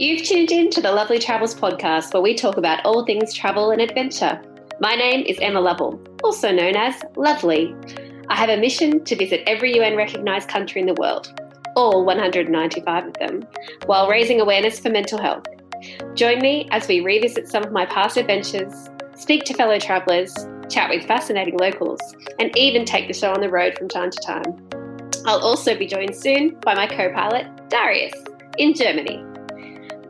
You've tuned in to the Lovely Travels podcast, where we talk about all things travel and adventure. My name is Emma Lovell, also known as Lovely. I have a mission to visit every UN recognised country in the world, all 195 of them, while raising awareness for mental health. Join me as we revisit some of my past adventures, speak to fellow travellers, chat with fascinating locals, and even take the show on the road from time to time. I'll also be joined soon by my co pilot, Darius, in Germany.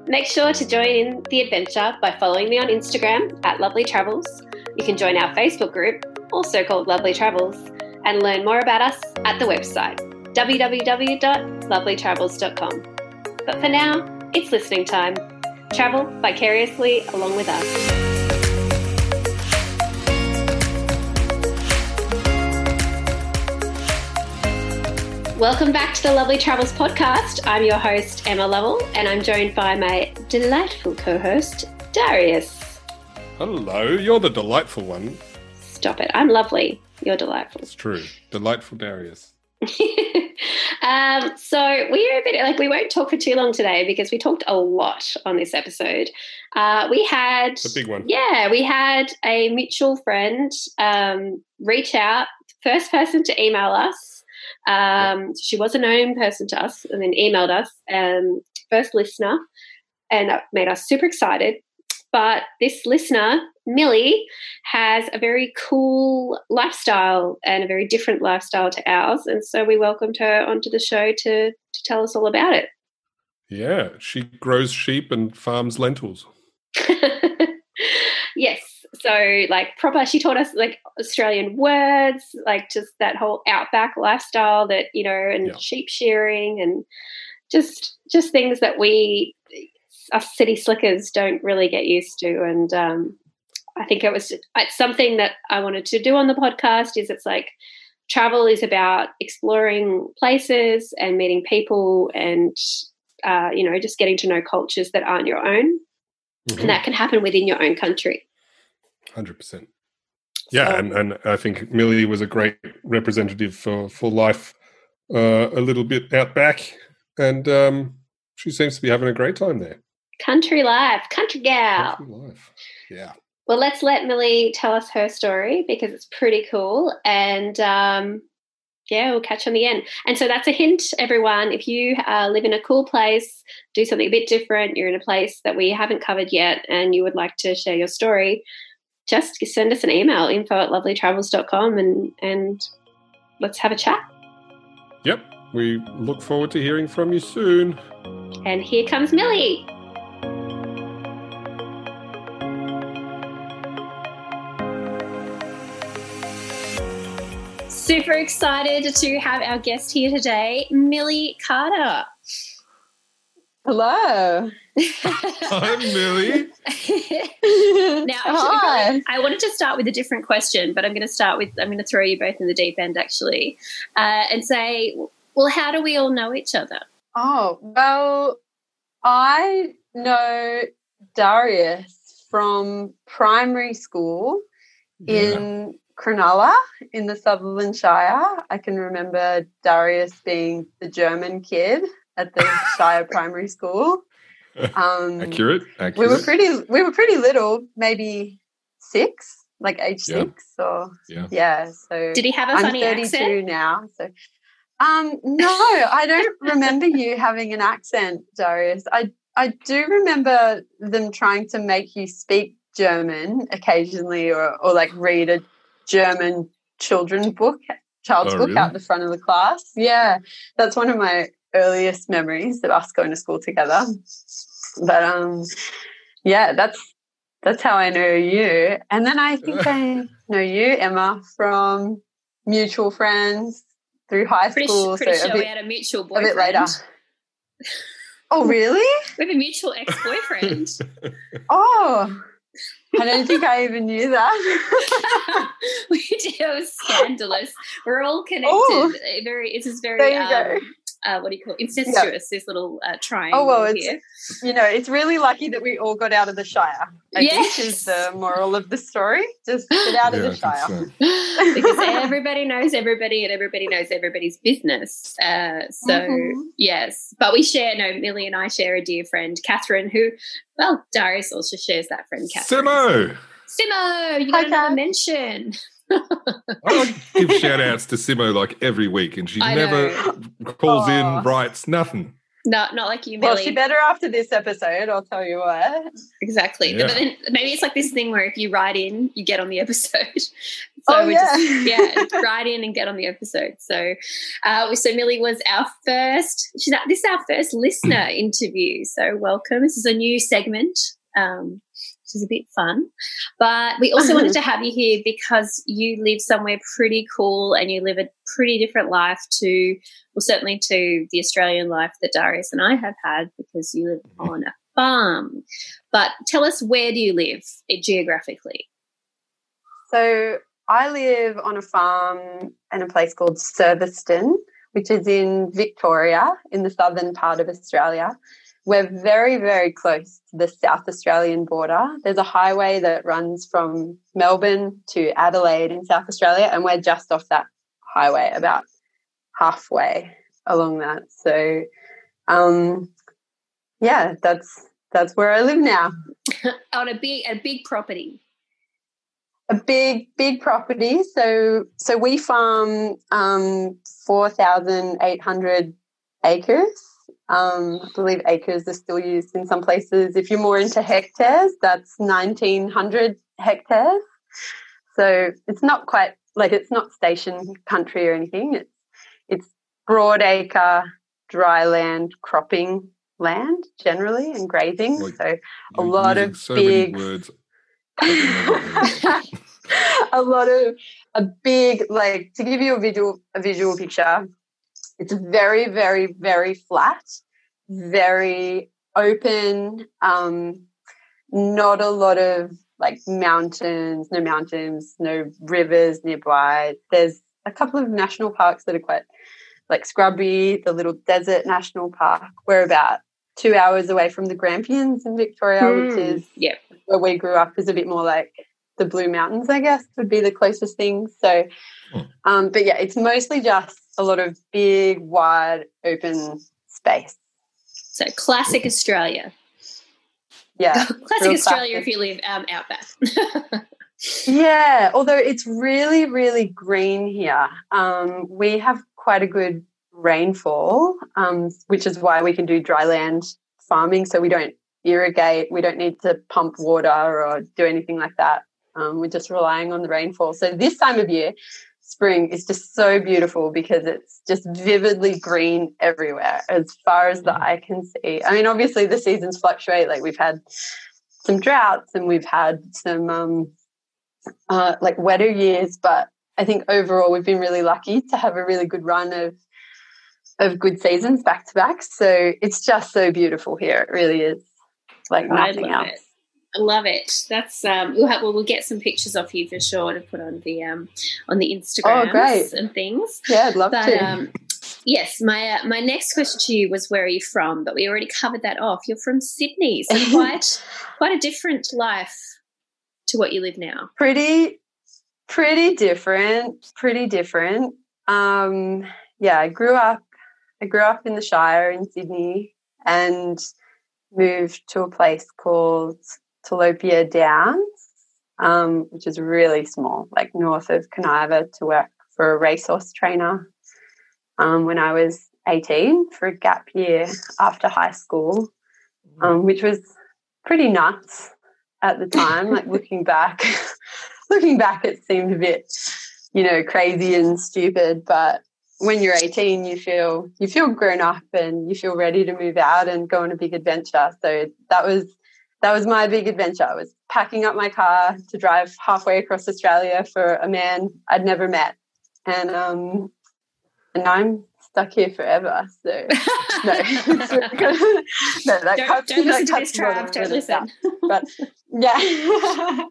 Make sure to join in the adventure by following me on Instagram at Lovely Travels. You can join our Facebook group, also called Lovely Travels, and learn more about us at the website www.lovelytravels.com. But for now, it's listening time. Travel vicariously along with us. Welcome back to the Lovely Travels podcast. I'm your host, Emma Lovell, and I'm joined by my delightful co host, Darius. Hello, you're the delightful one. Stop it. I'm lovely. You're delightful. It's true. Delightful Darius. um, so we're a bit like we won't talk for too long today because we talked a lot on this episode. Uh, we had it's a big one. Yeah, we had a mutual friend um, reach out, first person to email us um, she was a known person to us and then emailed us, um, first listener, and that made us super excited. But this listener, Millie, has a very cool lifestyle and a very different lifestyle to ours. And so we welcomed her onto the show to, to tell us all about it. Yeah, she grows sheep and farms lentils. yes, so like proper she taught us like australian words like just that whole outback lifestyle that you know and yeah. sheep shearing and just just things that we us city slickers don't really get used to and um, i think it was it's something that i wanted to do on the podcast is it's like travel is about exploring places and meeting people and uh, you know just getting to know cultures that aren't your own mm-hmm. and that can happen within your own country Hundred percent. Yeah, so, and, and I think Millie was a great representative for for life, uh, a little bit out back, and um, she seems to be having a great time there. Country life, country gal. Country life. Yeah. Well, let's let Millie tell us her story because it's pretty cool, and um, yeah, we'll catch on the end. And so that's a hint, everyone. If you uh, live in a cool place, do something a bit different, you're in a place that we haven't covered yet, and you would like to share your story, just send us an email info at lovelytravels.com and and let's have a chat. Yep we look forward to hearing from you soon. And here comes millie. Super excited to have our guest here today millie carter Hello. Hi, Millie. now, Hi. I wanted to start with a different question, but I'm going to start with I'm going to throw you both in the deep end, actually, uh, and say, well, how do we all know each other? Oh, well, I know Darius from primary school yeah. in Cronulla in the Sutherland Shire. I can remember Darius being the German kid at the Shire Primary School. Um, accurate, accurate. We were pretty. We were pretty little, maybe six, like age yeah. six or yeah. yeah. So did he have a I'm funny 32 accent? now. So um, no, I don't remember you having an accent, Darius. I I do remember them trying to make you speak German occasionally, or or like read a German children book, child's oh, book really? out the front of the class. Yeah, that's one of my earliest memories of us going to school together. But um, yeah, that's that's how I know you. And then I think I know you, Emma, from mutual friends through high pretty, school. Pretty so sure bit, we had a mutual boyfriend. A bit later. oh, really? we have a mutual ex-boyfriend. oh, I don't think I even knew that. we did. It was scandalous. We're all connected. Oh, very. It is very. Um, uh, what do you call it? incestuous? Yep. This little uh, triangle. Oh well, it's here. you know it's really lucky that we all got out of the Shire. I yes. think is the moral of the story. Just get out yeah, of the Shire so. because everybody knows everybody and everybody knows everybody's business. Uh, so mm-hmm. yes, but we share. No, Millie and I share a dear friend, Catherine, who well, Darius also shares that friend, Catherine. Simo. Simo, you got Hi, another mention. I give shout outs to Simo like every week, and she I never know. calls Aww. in, writes nothing. Not not like you, Millie. Well, she better after this episode. I'll tell you what. Exactly. Yeah. But then maybe it's like this thing where if you write in, you get on the episode. so oh, we yeah. just yeah, write in and get on the episode. So, uh, so Millie was our first. She's this is our first listener interview. So welcome. This is a new segment. Um, which is a bit fun. But we also wanted to have you here because you live somewhere pretty cool and you live a pretty different life to, well, certainly to the Australian life that Darius and I have had because you live mm-hmm. on a farm. But tell us, where do you live geographically? So I live on a farm in a place called Serviceton, which is in Victoria in the southern part of Australia. We're very, very close to the South Australian border. There's a highway that runs from Melbourne to Adelaide in South Australia, and we're just off that highway, about halfway along that. So, um, yeah, that's that's where I live now. On a big a big property. A big big property. So so we farm um, four thousand eight hundred acres um, I believe acres are still used in some places. If you're more into hectares, that's 1900 hectares. So it's not quite like it's not station country or anything. It's it's broad acre, dry land, cropping land generally, and grazing. Like so a lot of so big words. a lot of a big like to give you a visual a visual picture it's very, very, very flat, very open, um, not a lot of like mountains, no mountains, no rivers nearby. There's a couple of national parks that are quite like scrubby, the little desert national park. We're about two hours away from the Grampians in Victoria, mm, which hmm. is yep. where we grew up, is a bit more like the Blue Mountains, I guess, would be the closest thing. So, hmm. um, but yeah, it's mostly just a lot of big, wide, open space. So classic Australia. Yeah. classic Australia classic. if you live um, out back. yeah, although it's really, really green here. Um, we have quite a good rainfall, um, which is why we can do dry land farming. So we don't irrigate, we don't need to pump water or do anything like that. Um, we're just relying on the rainfall. So this time of year, spring is just so beautiful because it's just vividly green everywhere as far as the eye can see. I mean, obviously the seasons fluctuate. Like we've had some droughts and we've had some um, uh, like wetter years, but I think overall we've been really lucky to have a really good run of of good seasons back to back. So it's just so beautiful here. It really is like nothing else. It. I love it. That's um, we'll have, well, we'll get some pictures of you for sure to put on the um on the Instagram oh, and things. Yeah, I'd love but, to. Um, yes, my uh, my next question to you was where are you from? But we already covered that off. You're from Sydney, so quite quite a different life to what you live now. Pretty, pretty different. Pretty different. Um, yeah, I grew up. I grew up in the Shire in Sydney and moved to a place called Telopea Downs, um, which is really small, like north of Kaniva, to work for a racehorse trainer um, when I was 18 for a gap year after high school, um, which was pretty nuts at the time. like looking back, looking back, it seemed a bit, you know, crazy and stupid, but when you're 18 you feel you feel grown up and you feel ready to move out and go on a big adventure so that was that was my big adventure. I was packing up my car to drive halfway across Australia for a man I'd never met, and um, and I'm stuck here forever. So no, no, that don't, cuts, don't listen to this trap. Don't listen. But yeah,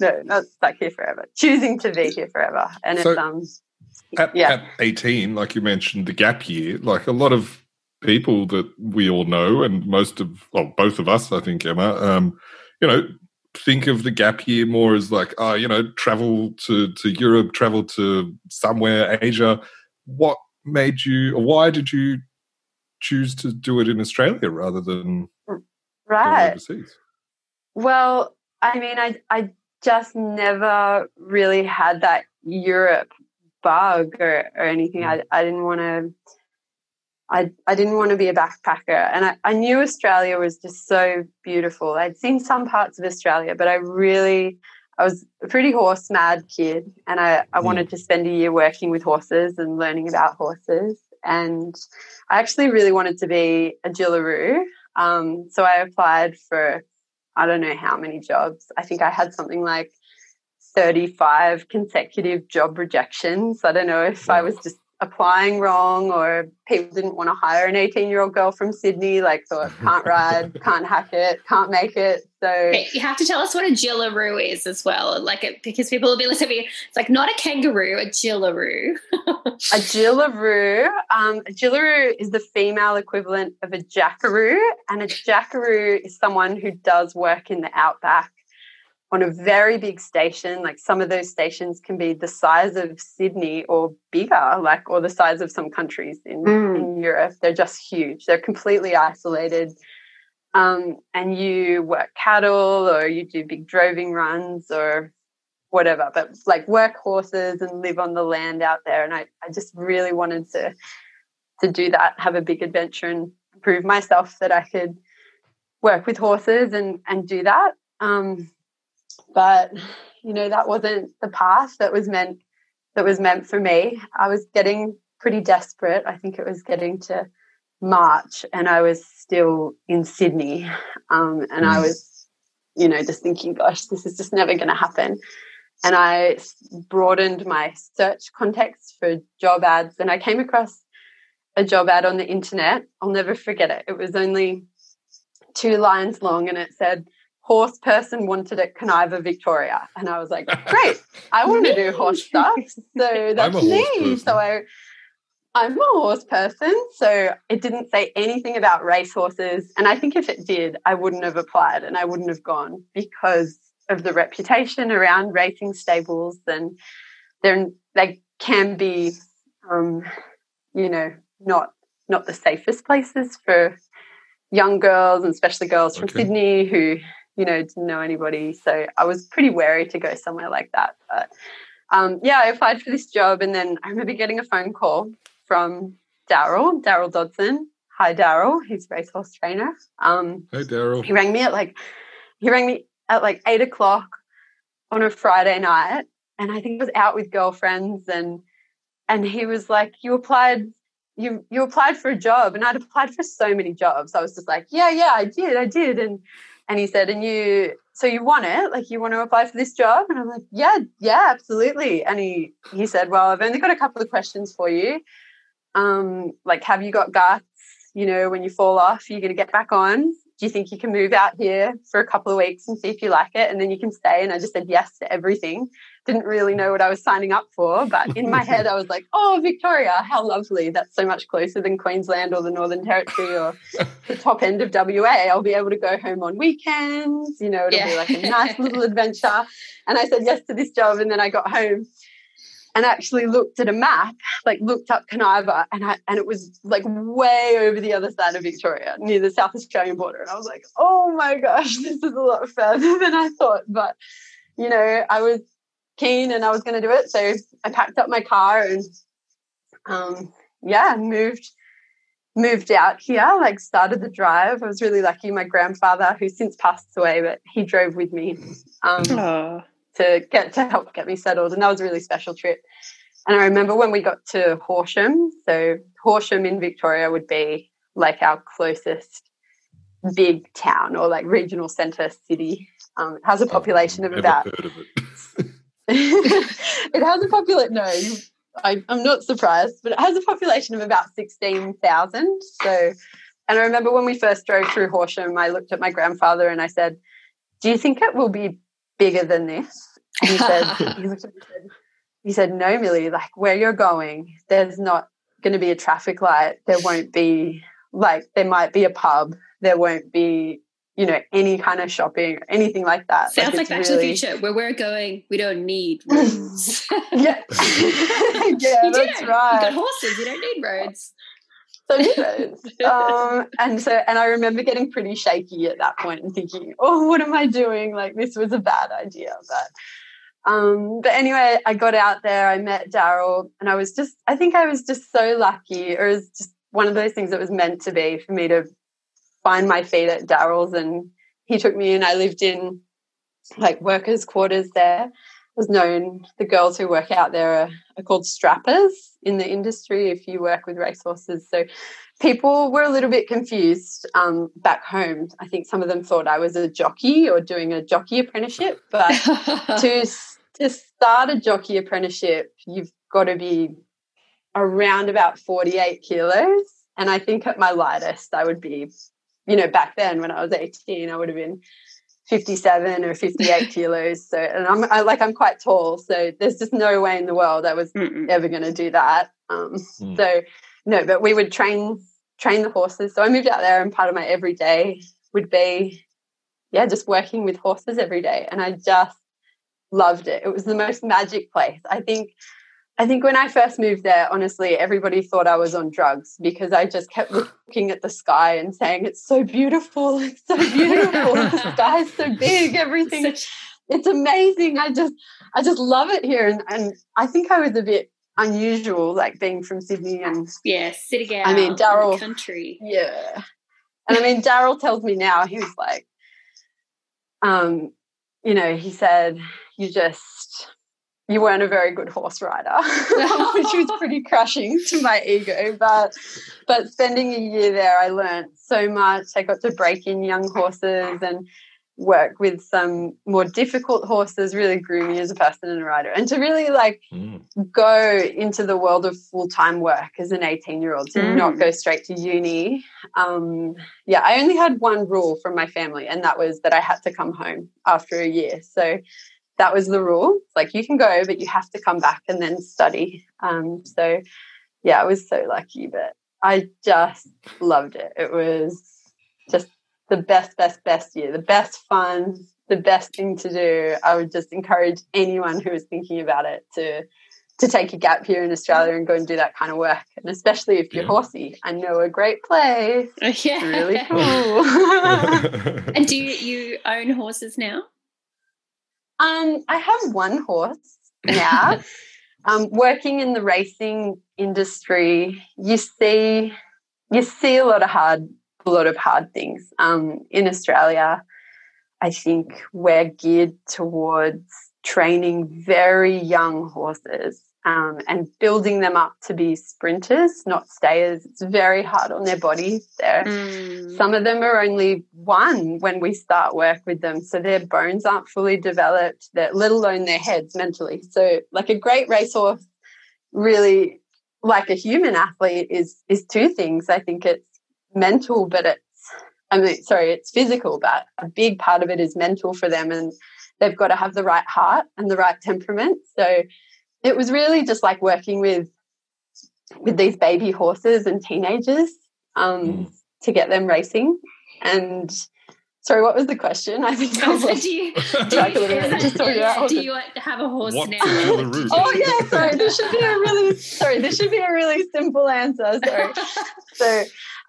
no, not stuck here forever. Choosing to be here forever, and so, it's um, at, yeah. at 18, like you mentioned, the gap year, like a lot of people that we all know, and most of, well, both of us, I think, Emma, um, you know, think of the gap year more as like, oh, you know, travel to, to Europe, travel to somewhere, Asia. What made you, or why did you choose to do it in Australia rather than right overseas? Well, I mean, I I just never really had that Europe bug or, or anything. Mm. I I didn't want to. I, I didn't want to be a backpacker. And I, I knew Australia was just so beautiful. I'd seen some parts of Australia, but I really, I was a pretty horse mad kid. And I, I mm. wanted to spend a year working with horses and learning about horses. And I actually really wanted to be a Jillaroo. Um, so I applied for I don't know how many jobs. I think I had something like 35 consecutive job rejections. I don't know if I was just applying wrong or people didn't want to hire an 18 year old girl from Sydney, like thought can't ride, can't hack it, can't make it. So okay, you have to tell us what a jillaroo is as well. Like it, because people will be listening, it's like not a kangaroo, a jillaroo. a jillaroo. Um, a jillaroo is the female equivalent of a jackaroo, and a jackaroo is someone who does work in the outback on a very big station like some of those stations can be the size of sydney or bigger like or the size of some countries in, mm. in europe. They're just huge. They're completely isolated. Um, and you work cattle or you do big droving runs or whatever but like work horses and live on the land out there. And i, I just really wanted to to do that have a big adventure and prove myself that i could work with horses and and do that. Um, but you know that wasn't the path that was meant that was meant for me. I was getting pretty desperate. I think it was getting to march and i was still in sydney. Um, and mm. i was you know just thinking gosh this is just never going to happen. And i broadened my search context for job ads and i came across a job ad on the internet. I'll never forget it. It was only two lines long and it said horse person wanted at Kaniva, Victoria. And I was like, great, I want to do horse stuff. So that's me. So I I'm a horse person. So it didn't say anything about race horses. And I think if it did, I wouldn't have applied and I wouldn't have gone because of the reputation around racing stables and they're they can be um, you know, not not the safest places for young girls and especially girls from Sydney who you know, didn't know anybody. So I was pretty wary to go somewhere like that. But um, yeah, I applied for this job and then I remember getting a phone call from Daryl, Daryl Dodson. Hi, Daryl. He's a racehorse trainer. Um, hey, Daryl. He rang me at like, he rang me at like eight o'clock on a Friday night. And I think I was out with girlfriends and, and he was like, you applied you you applied for a job and I'd applied for so many jobs. I was just like, yeah, yeah, I did, I did. And and he said, and you, so you want it? Like you want to apply for this job? And I'm like, yeah, yeah, absolutely. And he, he said, well, I've only got a couple of questions for you. Um, like, have you got guts? You know, when you fall off, you're going to get back on do you think you can move out here for a couple of weeks and see if you like it and then you can stay and i just said yes to everything didn't really know what i was signing up for but in my head i was like oh victoria how lovely that's so much closer than queensland or the northern territory or the top end of wa i'll be able to go home on weekends you know it'll yeah. be like a nice little adventure and i said yes to this job and then i got home and actually looked at a map, like looked up Kaniva, and I, and it was like way over the other side of Victoria, near the South Australian border. And I was like, oh my gosh, this is a lot further than I thought. But you know, I was keen and I was going to do it, so I packed up my car and um, yeah, moved moved out here. Like started the drive. I was really lucky. My grandfather, who since passed away, but he drove with me. Um, to get to help get me settled, and that was a really special trip. And I remember when we got to Horsham. So Horsham in Victoria would be like our closest big town or like regional centre city. Um, it has a population of about. Of it. has a population. No, I, am not surprised, but it has a population of about sixteen thousand. So, and I remember when we first drove through Horsham, I looked at my grandfather and I said, "Do you think it will be bigger than this. He said, he looked at me and said, he said, No, Millie, like where you're going, there's not going to be a traffic light. There won't be, like, there might be a pub. There won't be, you know, any kind of shopping anything like that. Sounds like, like Back really... to the Future. Where we're going, we don't need roads. yeah. yeah, that's right. You've got horses, you don't need roads. So um, and so, and I remember getting pretty shaky at that point and thinking, "Oh, what am I doing? Like this was a bad idea." But um, but anyway, I got out there, I met Daryl, and I was just, I think I was just so lucky, or it was just one of those things that was meant to be for me to find my feet at Daryl's. And he took me in. I lived in like workers' quarters there. It Was known the girls who work out there are, are called strappers in the industry if you work with racehorses. So people were a little bit confused um, back home. I think some of them thought I was a jockey or doing a jockey apprenticeship, but to to start a jockey apprenticeship, you've got to be around about 48 kilos. And I think at my lightest, I would be, you know, back then when I was 18, I would have been 57 or 58 kilos. So, and I'm I, like, I'm quite tall. So there's just no way in the world I was Mm-mm. ever going to do that. Um, mm. So, no, but we would train train the horses. So I moved out there, and part of my everyday would be, yeah, just working with horses every day. And I just loved it. It was the most magic place. I think I think when I first moved there, honestly, everybody thought I was on drugs because I just kept looking at the sky and saying, It's so beautiful, it's so beautiful, the sky's so big, everything Such... it's amazing. I just I just love it here. And and I think I was a bit unusual, like being from Sydney and Yeah, sitting out I mean Daryl country. Yeah. And I mean Daryl tells me now, he was like, um, you know, he said you just you weren't a very good horse rider, which was pretty crushing to my ego. But but spending a year there, I learned so much. I got to break in young horses and work with some more difficult horses. Really grew me as a person and a rider, and to really like mm. go into the world of full time work as an eighteen year old to mm. not go straight to uni. Um, yeah, I only had one rule from my family, and that was that I had to come home after a year. So that was the rule. Like you can go, but you have to come back and then study. Um, so yeah, I was so lucky, but I just loved it. It was just the best, best, best year, the best fun, the best thing to do. I would just encourage anyone who is thinking about it to to take a gap here in Australia and go and do that kind of work. And especially if you're yeah. horsey, I know a great place. Yeah. really cool. and do you, you own horses now? Um, I have one horse now. um, working in the racing industry, you see you see a lot of hard a lot of hard things. Um, in Australia, I think we're geared towards training very young horses um, and building them up to be sprinters, not stayers. It's very hard on their bodies. Mm. Some of them are only one when we start work with them, so their bones aren't fully developed, That let alone their heads mentally. So, like a great racehorse, really like a human athlete, is is two things. I think it's mental, but it's I mean, sorry, it's physical, but a big part of it is mental for them, and they've got to have the right heart and the right temperament. So it was really just like working with with these baby horses and teenagers um, mm. to get them racing. And sorry, what was the question? I think I was do you, do you, just do you have a horse what now? oh yeah, sorry. This should be a really sorry. This should be a really simple answer. Sorry. so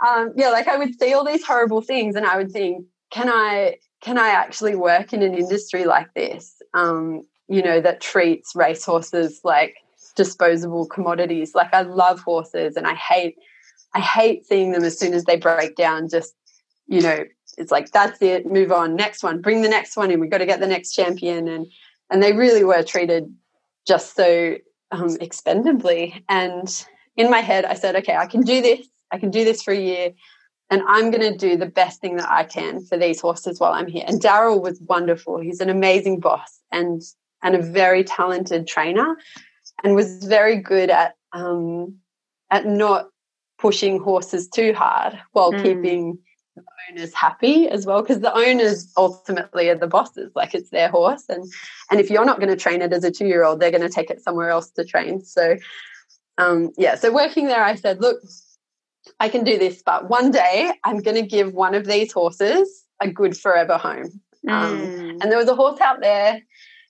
um, yeah, like I would see all these horrible things, and I would think, can I can I actually work in an industry like this? Um, you know, that treats racehorses like disposable commodities. Like I love horses and I hate I hate seeing them as soon as they break down just, you know, it's like that's it, move on, next one, bring the next one in. We've got to get the next champion and and they really were treated just so um, expendably. And in my head, I said, okay, I can do this. I can do this for a year and I'm going to do the best thing that I can for these horses while I'm here. And Daryl was wonderful. He's an amazing boss and and a very talented trainer and was very good at um, at not pushing horses too hard while mm. keeping the owners happy as well because the owners ultimately are the bosses like it's their horse and and if you're not going to train it as a two year old they're going to take it somewhere else to train so um yeah so working there i said look i can do this but one day i'm going to give one of these horses a good forever home um, mm. and there was a horse out there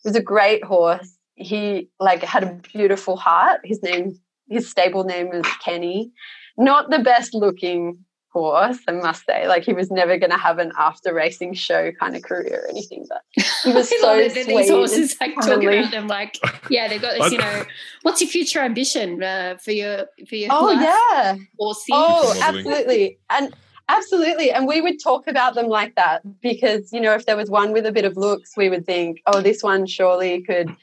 was a great horse he like had a beautiful heart his name his stable name was kenny not the best looking horse, I must say. Like he was never going to have an after racing show kind of career or anything, but he was so sweet. These horses like talk about them like, yeah, they've got this. You know, what's your future ambition uh, for your for your? Oh life? yeah, horsey. Oh, absolutely, and. Absolutely. And we would talk about them like that because, you know, if there was one with a bit of looks, we would think, oh, this one surely could,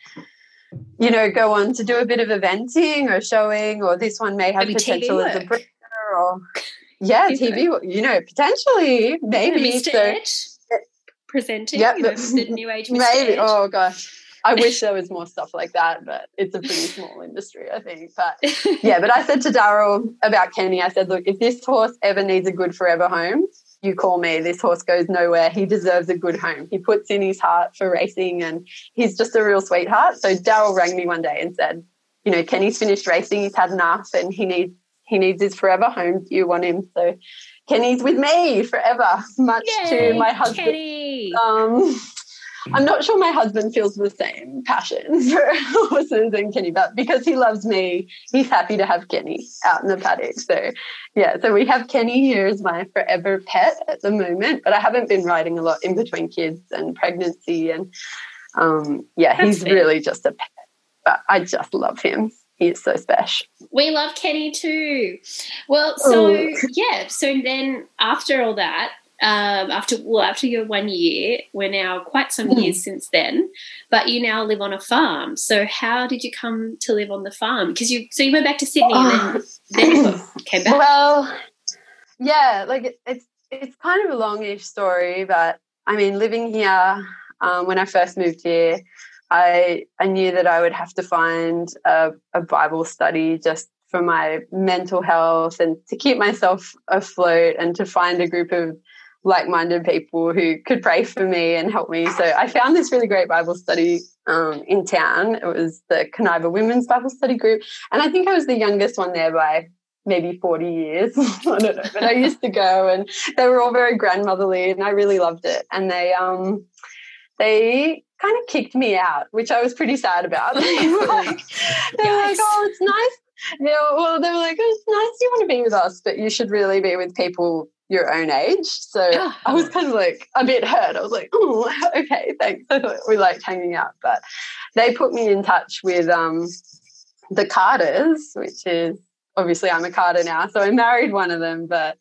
you know, go on to do a bit of eventing or showing, or this one may have maybe potential as a breeder or yeah, TV, you know, potentially, maybe. Mr. So, presenting, yep, you know, the new age Mr. Maybe. Edge. Oh gosh. I wish there was more stuff like that, but it's a pretty small industry, I think. But yeah, but I said to Daryl about Kenny, I said, look, if this horse ever needs a good forever home, you call me. This horse goes nowhere. He deserves a good home. He puts in his heart for racing and he's just a real sweetheart. So Daryl rang me one day and said, you know, Kenny's finished racing. He's had enough and he needs he needs his forever home. Do you want him? So Kenny's with me forever, much Yay, to my husband. Kenny. Um, I'm not sure my husband feels the same passion for horses and Kenny, but because he loves me, he's happy to have Kenny out in the paddock. So, yeah, so we have Kenny here as my forever pet at the moment, but I haven't been riding a lot in between kids and pregnancy. And um, yeah, That's he's fair. really just a pet, but I just love him he is so special. We love Kenny too. Well, so Ooh. yeah, so then after all that, um, after well, after your one year, we're now quite some mm. years since then, but you now live on a farm. So how did you come to live on the farm? Because you so you went back to Sydney oh. and then, then came back. Well, yeah, like it's it's kind of a longish story, but I mean, living here um, when I first moved here, I I knew that I would have to find a, a Bible study just for my mental health and to keep myself afloat and to find a group of like-minded people who could pray for me and help me. So I found this really great Bible study um, in town. It was the Kaniva Women's Bible Study Group, and I think I was the youngest one there by maybe 40 years. I don't know, but I used to go, and they were all very grandmotherly, and I really loved it. And they um they kind of kicked me out, which I was pretty sad about. like, they were like, oh, it's nice. Know, well, they were like, it's nice you want to be with us, but you should really be with people your own age. So I was kind of like a bit hurt. I was like, oh, okay, thanks. We liked hanging out. But they put me in touch with um, the Carters, which is obviously I'm a Carter now. So I married one of them, but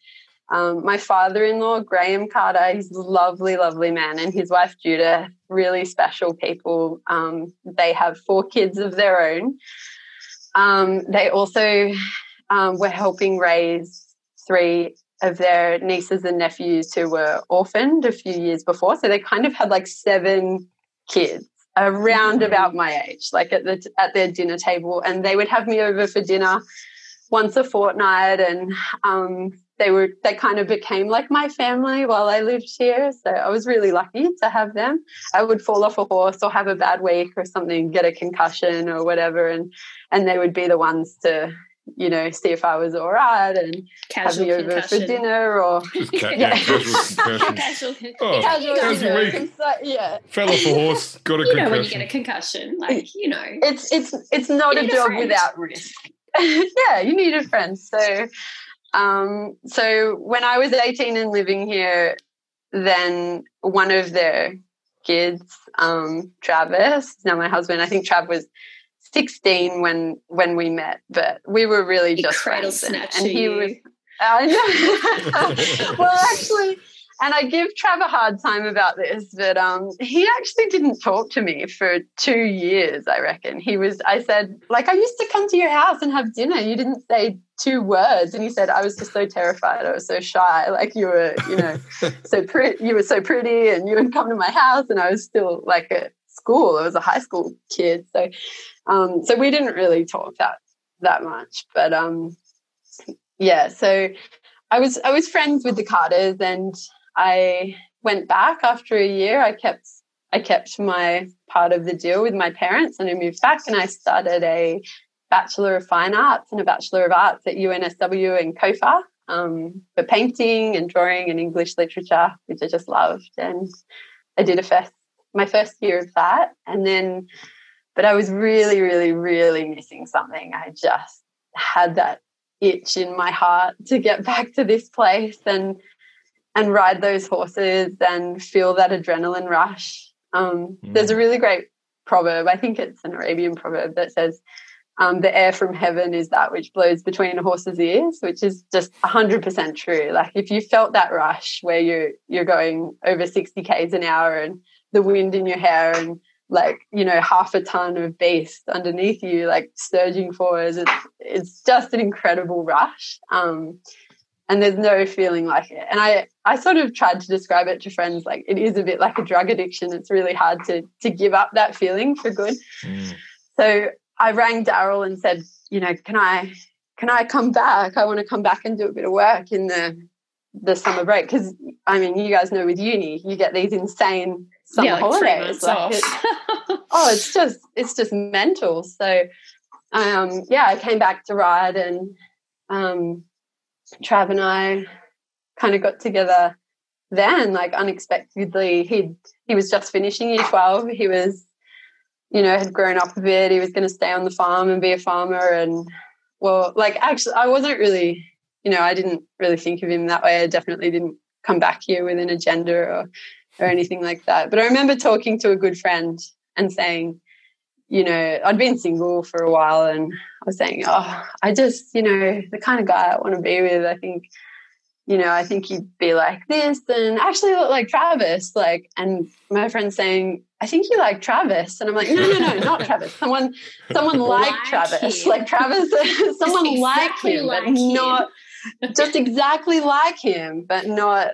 um, my father-in-law, Graham Carter, he's a lovely, lovely man, and his wife Judith, really special people. Um, they have four kids of their own. Um, they also um, were helping raise three of their nieces and nephews who were orphaned a few years before. So they kind of had like seven kids around mm-hmm. about my age, like at the at their dinner table, and they would have me over for dinner once a fortnight, and um, they were they kind of became like my family while I lived here. So I was really lucky to have them. I would fall off a horse or have a bad week or something, get a concussion or whatever, and and they would be the ones to you know see if I was all right and casual have me over for dinner or ca- yeah, casual casual, oh, casual, casual week. yeah, fell off a horse, got a you concussion. know when you get a concussion, like you know, it's it's it's not a job a without risk. yeah, you need a friend. So um, so when I was 18 and living here, then one of their kids, um, Travis, now my husband, I think Trav was 16 when when we met, but we were really just friends. And, and he was. I know. well, actually, and I give Trav a hard time about this, but um, he actually didn't talk to me for two years, I reckon. He was, I said, like, I used to come to your house and have dinner. You didn't say two words. And he said, I was just so terrified. I was so shy. Like, you were, you know, so pretty, you were so pretty and you would come to my house. And I was still like at school. I was a high school kid. So, um, so we didn't really talk that, that much. But, um, yeah, so I was I was friends with the Carters, and I went back after a year. I kept I kept my part of the deal with my parents, and I moved back, and I started a Bachelor of Fine Arts and a Bachelor of Arts at UNSW in COFA um, for painting and drawing and English literature, which I just loved. And I did a first my first year of that, and then, but I was really, really, really missing something. I just had that itch in my heart to get back to this place and and ride those horses and feel that adrenaline rush. Um, mm. There's a really great proverb. I think it's an Arabian proverb that says, um, "The air from heaven is that which blows between a horse's ears," which is just 100% true. Like if you felt that rush where you're you're going over 60 k's an hour and the wind in your hair and like you know half a ton of beast underneath you like surging forwards it's it's just an incredible rush um and there's no feeling like it. And i i sort of tried to describe it to friends like it is a bit like a drug addiction. It's really hard to to give up that feeling for good. Mm. so i rang daryl and said you know can i can i come back? I want to come back and do a bit of work in the the summer break. Because i mean you guys know with uni you get these insane summer yeah, like holidays. Like it, oh, it's just it's just mental. So um, yeah, I came back to ride and um, Trav and I kind of got together then, like unexpectedly. He he was just finishing year twelve. He was, you know, had grown up a bit. He was going to stay on the farm and be a farmer. And well, like actually, I wasn't really, you know, I didn't really think of him that way. I definitely didn't come back here with an agenda or or anything like that. But I remember talking to a good friend and saying, you know, I'd been single for a while and I was saying, oh, I just, you know, the kind of guy I want to be with, I think, you know, I think he'd be like this and actually look like Travis. Like, and my friend saying, I think you like Travis. And I'm like, no, no, no, not Travis. Someone, someone like, like Travis. Him. Like Travis, someone exactly like him, like but him. not just exactly like him, but not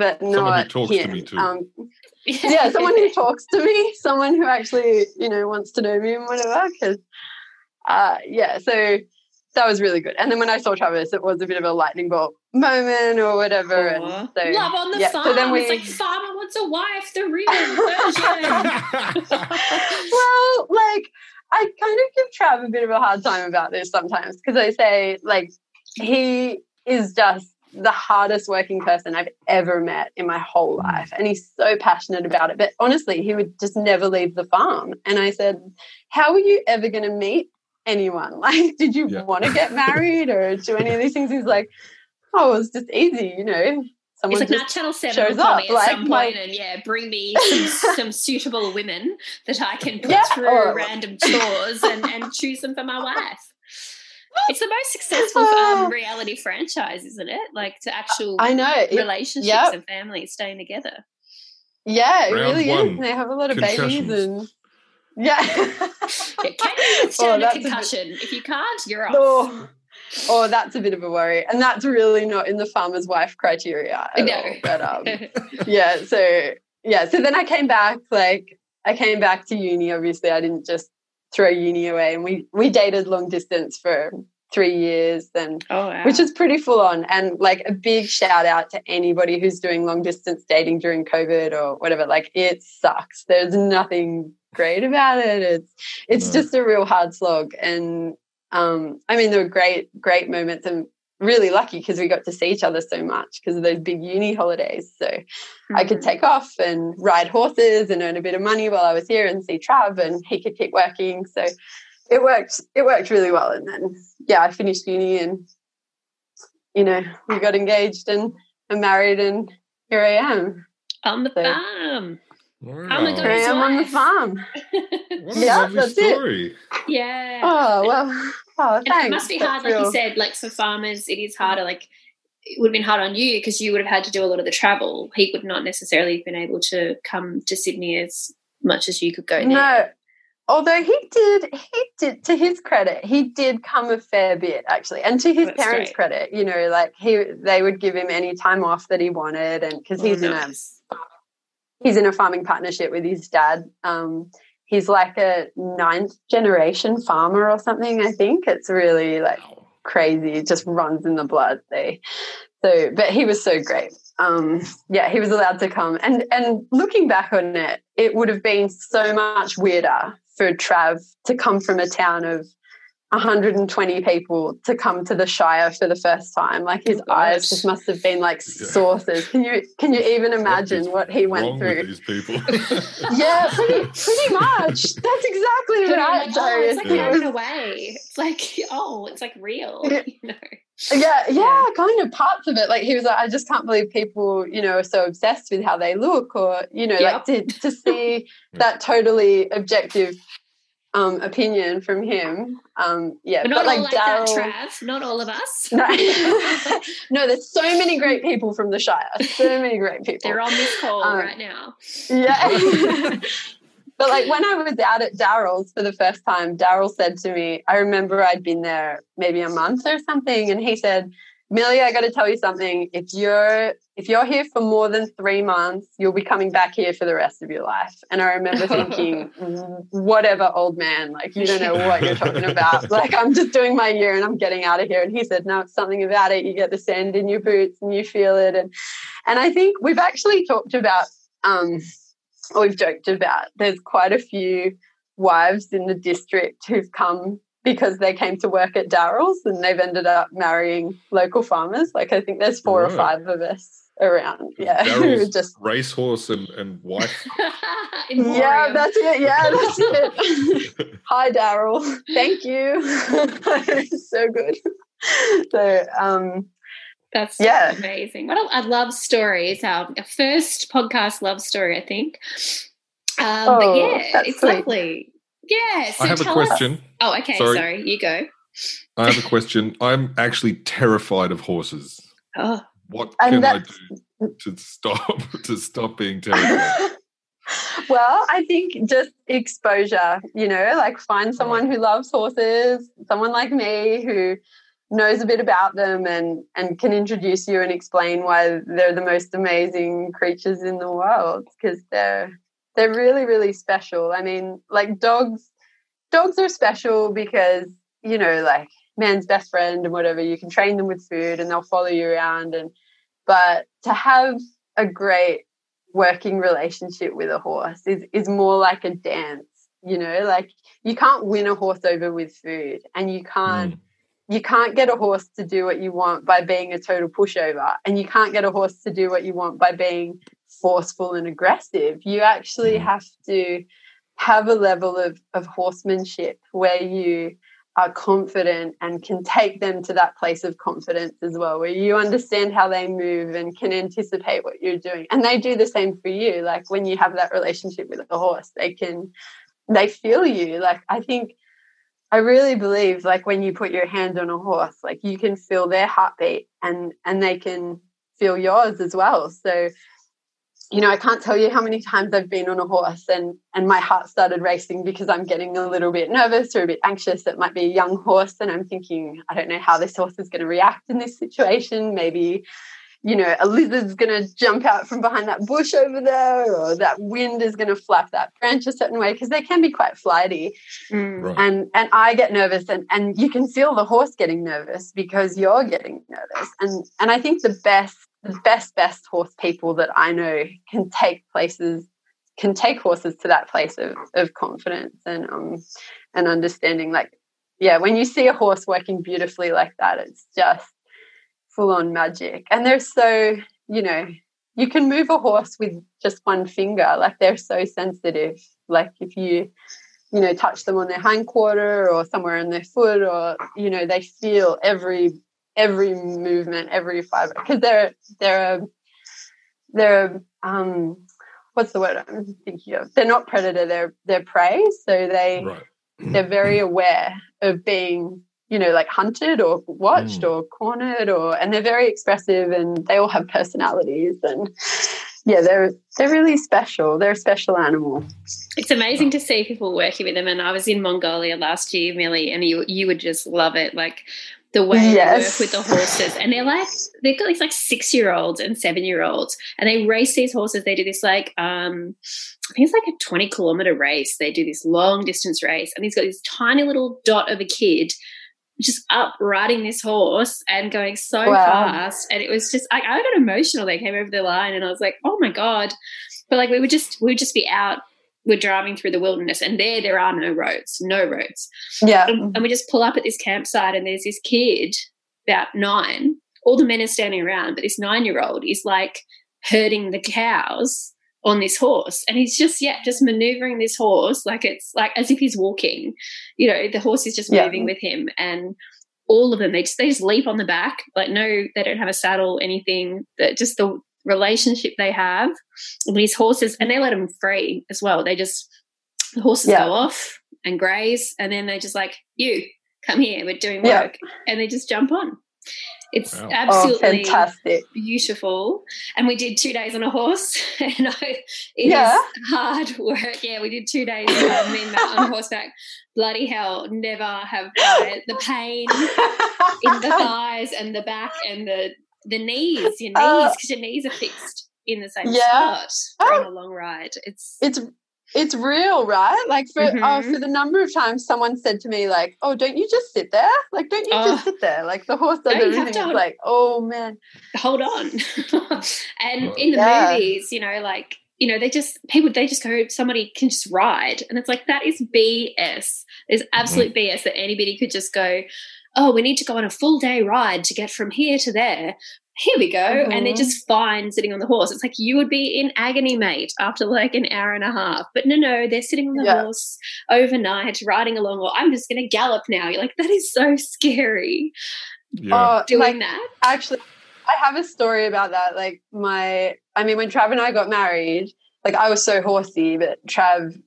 but not talks him. to me too. Um, yeah, someone who talks to me, someone who actually you know wants to know me and whatever. Because uh, yeah, so that was really good. And then when I saw Travis, it was a bit of a lightning bolt moment or whatever. Aww. And so, Love on the yeah, farm. So then we, it's like farmer wants a wife, the real version. well, like I kind of give Trav a bit of a hard time about this sometimes because I say like he is just the hardest working person I've ever met in my whole mm. life. And he's so passionate about it. But honestly, he would just never leave the farm. And I said, How are you ever going to meet anyone? Like, did you yeah. want to get married or do any of these things? He's like, Oh, it's just easy, you know. Someone it's like now Channel Seven will call up, at like, some point and yeah, bring me some, some, suitable women that I can put yeah, through or, random chores and, and choose them for my wife it's the most successful um, reality franchise, isn't it? Like to actual I know relationships yep. and families staying together. Yeah, it Round really one. is. They have a lot of babies and yeah. yeah can you withstand oh, a concussion? A bit... If you can't, you're off. Oh. oh, that's a bit of a worry, and that's really not in the farmer's wife criteria at no. all. But um, yeah, so yeah, so then I came back. Like I came back to uni. Obviously, I didn't just throw uni away and we we dated long distance for three years and oh, wow. which is pretty full on. And like a big shout out to anybody who's doing long distance dating during covid or whatever. Like it sucks. There's nothing great about it. It's it's no. just a real hard slog. And um i mean there were great great moments and really lucky because we got to see each other so much because of those big uni holidays. So mm-hmm. I could mm-hmm. take off and ride horses and earn a bit of money while I was here and see Trav and he could keep working. So it worked it worked really well. And then yeah, I finished uni and you know, we got engaged and, and married and here I am. On the so, farm. Wow. My god, I am on the farm. yeah, that's story. it. Yeah. Oh well. Oh, thanks. it must be hard, like you said, like for farmers, it is harder. Like it would have been hard on you because you would have had to do a lot of the travel. He would not necessarily have been able to come to Sydney as much as you could go there. No. Although he did, he did. To his credit, he did come a fair bit actually, and to his That's parents' great. credit, you know, like he, they would give him any time off that he wanted, and because he's oh, nice. in a, he's in a farming partnership with his dad. Um, he's like a ninth generation farmer or something. I think it's really like crazy. It just runs in the blood. They So, but he was so great. Um, yeah, he was allowed to come. And and looking back on it, it would have been so much weirder for Trav to come from a town of 120 people to come to the Shire for the first time. Like his eyes just must have been like yeah. saucers. Can you can you even imagine what, what he went through? these people. yeah, pretty pretty much. That's exactly right. Like, oh, it's like yeah. away. It's like oh, it's like real. You know? Yeah, yeah, yeah, kind of parts of it. Like he was like, I just can't believe people, you know, are so obsessed with how they look, or you know, yep. like to to see that totally objective um, opinion from him. Um, yeah, but, but like, like Daryl, Trav. Not all of us. No. no, there's so many great people from the Shire. So many great people. They're on this call um, right now. Yeah. but like when I was out at Daryl's for the first time, Daryl said to me, I remember I'd been there maybe a month or something, and he said, Millie, I got to tell you something. If you're if you're here for more than three months, you'll be coming back here for the rest of your life. And I remember thinking, whatever, old man, like you don't know what you're talking about. Like I'm just doing my year and I'm getting out of here. And he said, no, it's something about it. You get the sand in your boots and you feel it. And and I think we've actually talked about, um, or we've joked about. There's quite a few wives in the district who've come because they came to work at Daryl's and they've ended up marrying local farmers. Like I think there's four right. or five of us around. Yeah. just racehorse and, and wife. yeah, that's it. Yeah, that's it. Hi Daryl. Thank you. so good. So um that's yeah. amazing. What a, a love story is our first podcast love story, I think. Um, oh, but yeah, it's sweet. lovely. Yeah. So I have a question. Us, oh, okay. Sorry. sorry. You go. I have a question. I'm actually terrified of horses. Oh. What can I do to stop to stop being terrified? well, I think just exposure, you know, like find someone who loves horses, someone like me who knows a bit about them and and can introduce you and explain why they're the most amazing creatures in the world because they're they're really really special i mean like dogs dogs are special because you know like man's best friend and whatever you can train them with food and they'll follow you around and but to have a great working relationship with a horse is is more like a dance you know like you can't win a horse over with food and you can't mm. you can't get a horse to do what you want by being a total pushover and you can't get a horse to do what you want by being forceful and aggressive. You actually mm-hmm. have to have a level of, of horsemanship where you are confident and can take them to that place of confidence as well, where you understand how they move and can anticipate what you're doing. And they do the same for you. Like when you have that relationship with a horse, they can, they feel you. Like I think, I really believe like when you put your hand on a horse, like you can feel their heartbeat and, and they can feel yours as well. So you know, I can't tell you how many times I've been on a horse and and my heart started racing because I'm getting a little bit nervous or a bit anxious. It might be a young horse, and I'm thinking, I don't know how this horse is going to react in this situation. Maybe, you know, a lizard's going to jump out from behind that bush over there, or that wind is going to flap that branch a certain way because they can be quite flighty. Mm. Right. And and I get nervous, and and you can feel the horse getting nervous because you're getting nervous. And and I think the best the best best horse people that I know can take places can take horses to that place of, of confidence and um and understanding like yeah when you see a horse working beautifully like that it's just full on magic. And they're so you know you can move a horse with just one finger like they're so sensitive. Like if you you know touch them on their hindquarter or somewhere in their foot or you know they feel every every movement, every fiber, because they're they're they're um what's the word I'm thinking of? They're not predator, they're they're prey. So they right. they're very aware of being, you know, like hunted or watched mm. or cornered or and they're very expressive and they all have personalities and yeah, they're they're really special. They're a special animal. It's amazing to see people working with them. And I was in Mongolia last year, Millie, and you you would just love it. Like the way yes. they work with the horses. And they're like, they've got these like six year olds and seven year olds, and they race these horses. They do this like, um, I think it's like a 20 kilometer race. They do this long distance race, and he's got this tiny little dot of a kid just up riding this horse and going so wow. fast. And it was just, I, I got emotional. They came over the line and I was like, oh my God. But like, we would just, we would just be out we're driving through the wilderness and there there are no roads no roads. Yeah. And, and, we just pull up at this campsite and there's this kid about nine all the men are standing around but this nine year old is like herding the cows on this horse. And he's just yeah just maneuvering this horse like it's like as if he's walking. You know the horse is just moving yeah. with him and all of them they just they just leap on the back like no they don't have a saddle anything that just the relationship they have with these horses and they let them free as well they just the horses yeah. go off and graze and then they're just like you come here we're doing work yeah. and they just jump on it's wow. absolutely oh, beautiful. And we did two days on a horse, and I, it yeah. was hard work. Yeah, we did two days um, me and Matt on horseback. Bloody hell, never have the pain in the thighs and the back and the the knees, your uh, knees, because uh, your knees are fixed in the same yeah. spot oh. on a long ride. It's it's it's real, right? Like for mm-hmm. oh, for the number of times someone said to me, like, "Oh, don't you just sit there? Like, don't you oh. just sit there? Like the horse does no, everything." It's like, oh man, hold on. and in the yeah. movies, you know, like you know, they just people they just go, somebody can just ride, and it's like that is BS. There's absolute mm-hmm. BS that anybody could just go. Oh, we need to go on a full day ride to get from here to there here we go. Mm-hmm. And they're just fine sitting on the horse. It's like you would be in agony, mate, after like an hour and a half. But no, no, they're sitting on the yeah. horse overnight, riding along, or I'm just going to gallop now. You're like, that is so scary. Yeah. Uh, Doing like, that. Actually, I have a story about that. Like, my, I mean, when Trav and I got married, like, I was so horsey, but Trav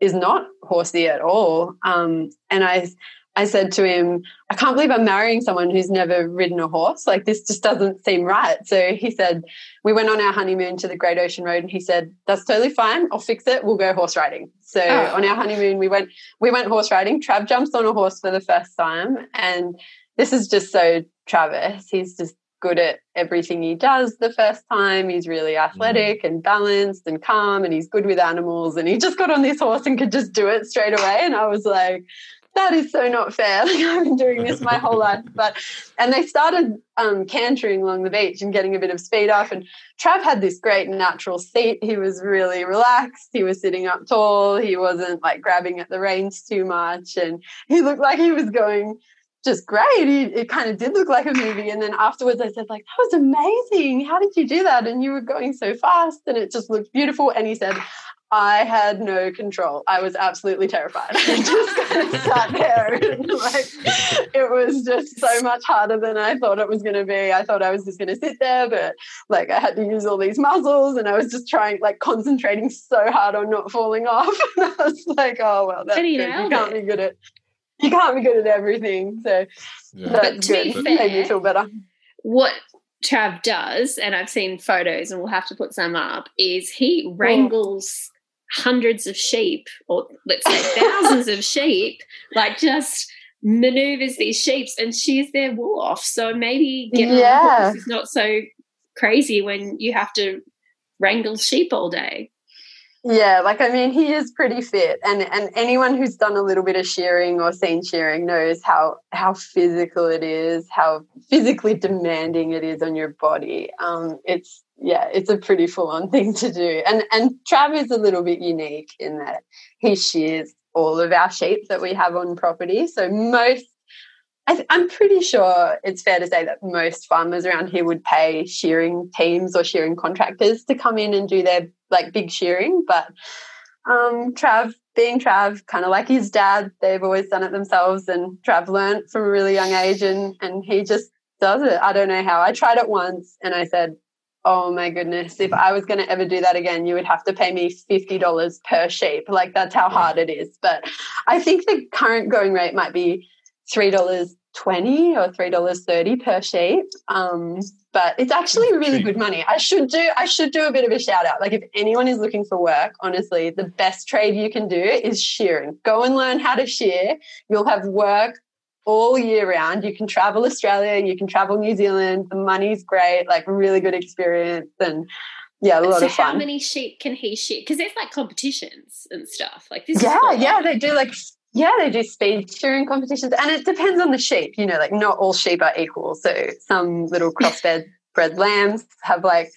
is not horsey at all. Um, and I, I said to him, I can't believe I'm marrying someone who's never ridden a horse. Like, this just doesn't seem right. So he said, We went on our honeymoon to the Great Ocean Road, and he said, That's totally fine. I'll fix it. We'll go horse riding. So oh. on our honeymoon, we went, we went horse riding. Trav jumps on a horse for the first time. And this is just so Travis. He's just good at everything he does the first time. He's really athletic mm. and balanced and calm, and he's good with animals. And he just got on this horse and could just do it straight away. And I was like, that is so not fair. Like I've been doing this my whole life. But and they started um, cantering along the beach and getting a bit of speed off. And Trav had this great natural seat. He was really relaxed. He was sitting up tall. He wasn't like grabbing at the reins too much. And he looked like he was going just great. He, it kind of did look like a movie. And then afterwards, I said, like, that was amazing. How did you do that? And you were going so fast, and it just looked beautiful. And he said, I had no control. I was absolutely terrified. I just kind of sat there and like it was just so much harder than I thought it was going to be. I thought I was just going to sit there, but like I had to use all these muscles and I was just trying, like concentrating so hard on not falling off. And I was like, oh, well, that's good. You can't it. be good at, you can't be good at everything. So yeah. that's good. Fair, made me feel better. What Trav does, and I've seen photos and we'll have to put some up, is he wrangles hundreds of sheep, or let's say thousands of sheep, like just maneuvers these sheep and shears their wool off. So maybe getting yeah. on is not so crazy when you have to wrangle sheep all day. Yeah, like I mean, he is pretty fit, and and anyone who's done a little bit of shearing or seen shearing knows how how physical it is, how physically demanding it is on your body. Um, it's yeah, it's a pretty full on thing to do, and and Trav is a little bit unique in that he shears all of our sheep that we have on property. So most I am pretty sure it's fair to say that most farmers around here would pay shearing teams or shearing contractors to come in and do their like big shearing. But um, Trav, being Trav, kind of like his dad, they've always done it themselves. And Trav learned from a really young age and, and he just does it. I don't know how. I tried it once and I said, Oh my goodness, if I was going to ever do that again, you would have to pay me $50 per sheep. Like that's how hard it is. But I think the current going rate might be three dollars twenty or three dollars thirty per sheep. Um, but it's actually really good money. I should do I should do a bit of a shout out. Like if anyone is looking for work, honestly, the best trade you can do is shearing. Go and learn how to shear. You'll have work all year round. You can travel Australia, you can travel New Zealand. The money's great, like really good experience and yeah, a lot so of fun. How many sheep can he shear? Because there's like competitions and stuff. Like this. Yeah, yeah, they do like yeah, they do speed shearing competitions, and it depends on the sheep. You know, like not all sheep are equal. So some little crossbred bred lambs have like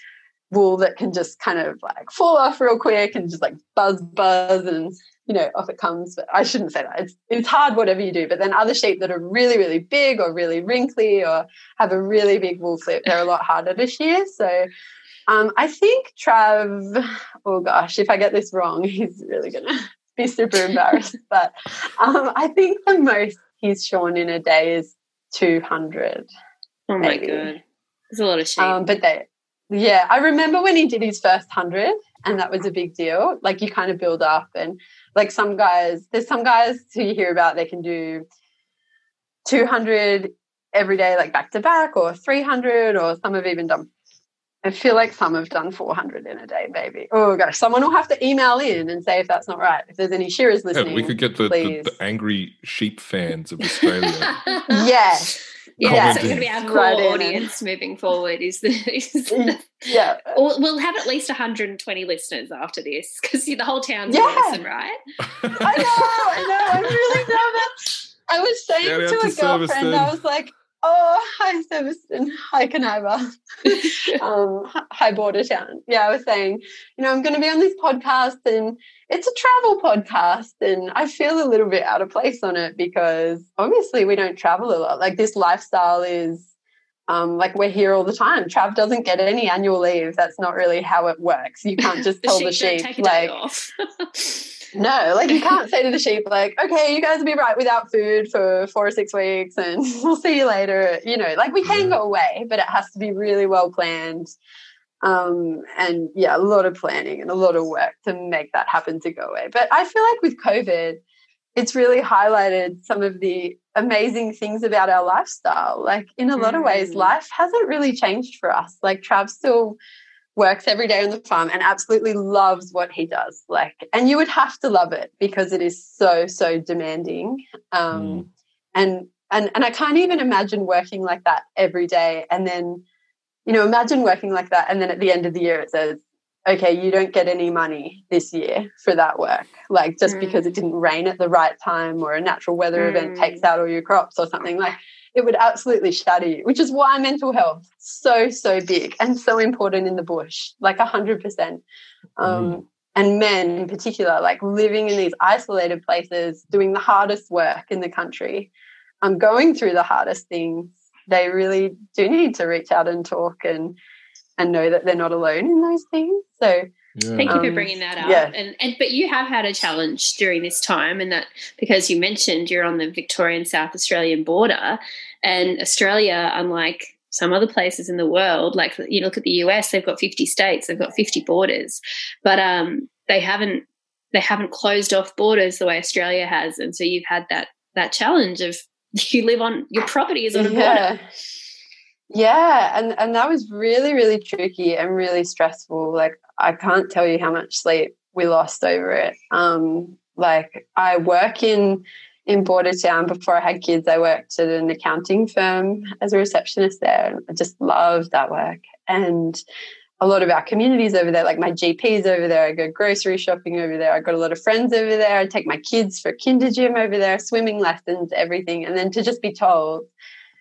wool that can just kind of like fall off real quick and just like buzz buzz and you know off it comes but i shouldn't say that it's, it's hard whatever you do but then other sheep that are really really big or really wrinkly or have a really big wool flip they're a lot harder to shear so um, i think trav oh gosh if i get this wrong he's really gonna be super embarrassed but um, i think the most he's shorn in a day is 200 oh my maybe. god there's a lot of sheep um, but they yeah, I remember when he did his first 100 and that was a big deal. Like you kind of build up and like some guys, there's some guys who you hear about they can do 200 every day like back to back or 300 or some have even done I feel like some have done 400 in a day, maybe. Oh gosh, someone will have to email in and say if that's not right. If there's any shearers listening, yeah, we could get the, the, the, angry sheep fans of Australia. yes, yeah, so it's going to be our core right audience moving forward. Is the, is the mm, yeah? We'll, we'll, have at least 120 listeners after this because the whole town's yeah. listen, right? I know, I know. I'm really nervous. I was saying to a girlfriend, I was like, Oh, hi, Sebastian. Hi, Kaniva. um, hi, Bordertown. Yeah, I was saying, you know, I'm going to be on this podcast and it's a travel podcast. And I feel a little bit out of place on it because obviously we don't travel a lot. Like, this lifestyle is um, like we're here all the time. Trav doesn't get any annual leave. That's not really how it works. You can't just tell the sheep, the sheep like No, like you can't say to the sheep, like, okay, you guys will be right without food for four or six weeks and we'll see you later. You know, like we can go away, but it has to be really well planned. Um, and yeah, a lot of planning and a lot of work to make that happen to go away. But I feel like with COVID, it's really highlighted some of the amazing things about our lifestyle. Like in a lot of ways, mm. life hasn't really changed for us. Like Trav still works every day on the farm and absolutely loves what he does like and you would have to love it because it is so so demanding um mm. and and and I can't even imagine working like that every day and then you know imagine working like that and then at the end of the year it says okay you don't get any money this year for that work like just mm. because it didn't rain at the right time or a natural weather mm. event takes out all your crops or something like it would absolutely shatter you, which is why mental health so so big and so important in the bush, like a hundred percent. Um, mm. And men in particular, like living in these isolated places, doing the hardest work in the country, um, going through the hardest things. They really do need to reach out and talk and and know that they're not alone in those things. So yeah. Thank you for um, bringing that up. Yeah. And and but you have had a challenge during this time, and that because you mentioned you're on the Victorian South Australian border, and Australia, unlike some other places in the world, like you look at the US, they've got 50 states, they've got 50 borders, but um, they haven't they haven't closed off borders the way Australia has, and so you've had that that challenge of you live on your property is on a yeah. border. Yeah, and and that was really really tricky and really stressful. Like I can't tell you how much sleep we lost over it. Um, like I work in in Bordertown before I had kids. I worked at an accounting firm as a receptionist there. And I just loved that work. And a lot of our communities over there, like my GP's over there. I go grocery shopping over there. I got a lot of friends over there. I take my kids for kinder gym over there, swimming lessons, everything. And then to just be told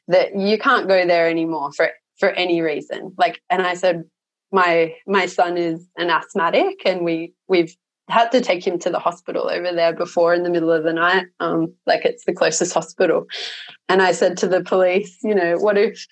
that you can't go there anymore for for any reason. Like, and I said, my my son is an asthmatic, and we we've had to take him to the hospital over there before in the middle of the night. Um, like it's the closest hospital. And I said to the police, you know, what if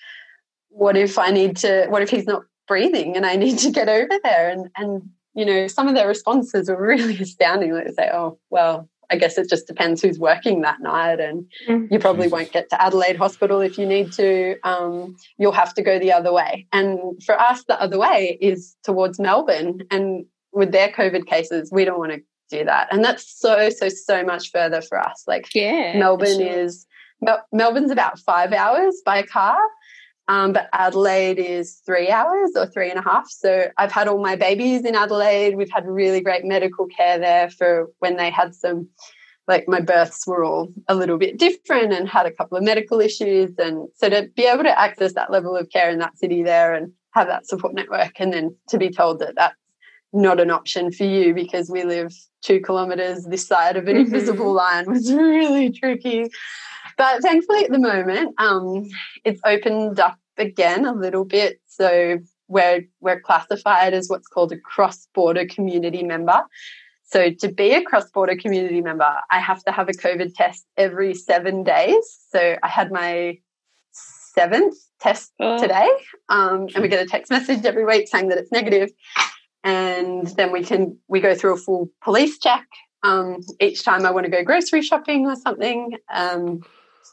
what if I need to what if he's not breathing and I need to get over there? And and you know, some of their responses were really astounding. Like they say, Oh, well, I guess it just depends who's working that night, and mm. you probably won't get to Adelaide Hospital if you need to. Um, you'll have to go the other way. And for us, the other way is towards Melbourne. And with their COVID cases, we don't want to do that. And that's so, so, so much further for us. Like, yeah, Melbourne sure. is Mel- Melbourne's about five hours by car. Um, but Adelaide is three hours or three and a half. So I've had all my babies in Adelaide. We've had really great medical care there for when they had some, like my births were all a little bit different and had a couple of medical issues. And so to be able to access that level of care in that city there and have that support network and then to be told that that's not an option for you because we live two kilometers this side of an mm-hmm. invisible line was really tricky. But thankfully, at the moment, um, it's opened up again a little bit. So we're we're classified as what's called a cross-border community member. So to be a cross-border community member, I have to have a COVID test every seven days. So I had my seventh test oh. today, um, and we get a text message every week saying that it's negative, and then we can we go through a full police check um, each time I want to go grocery shopping or something. Um,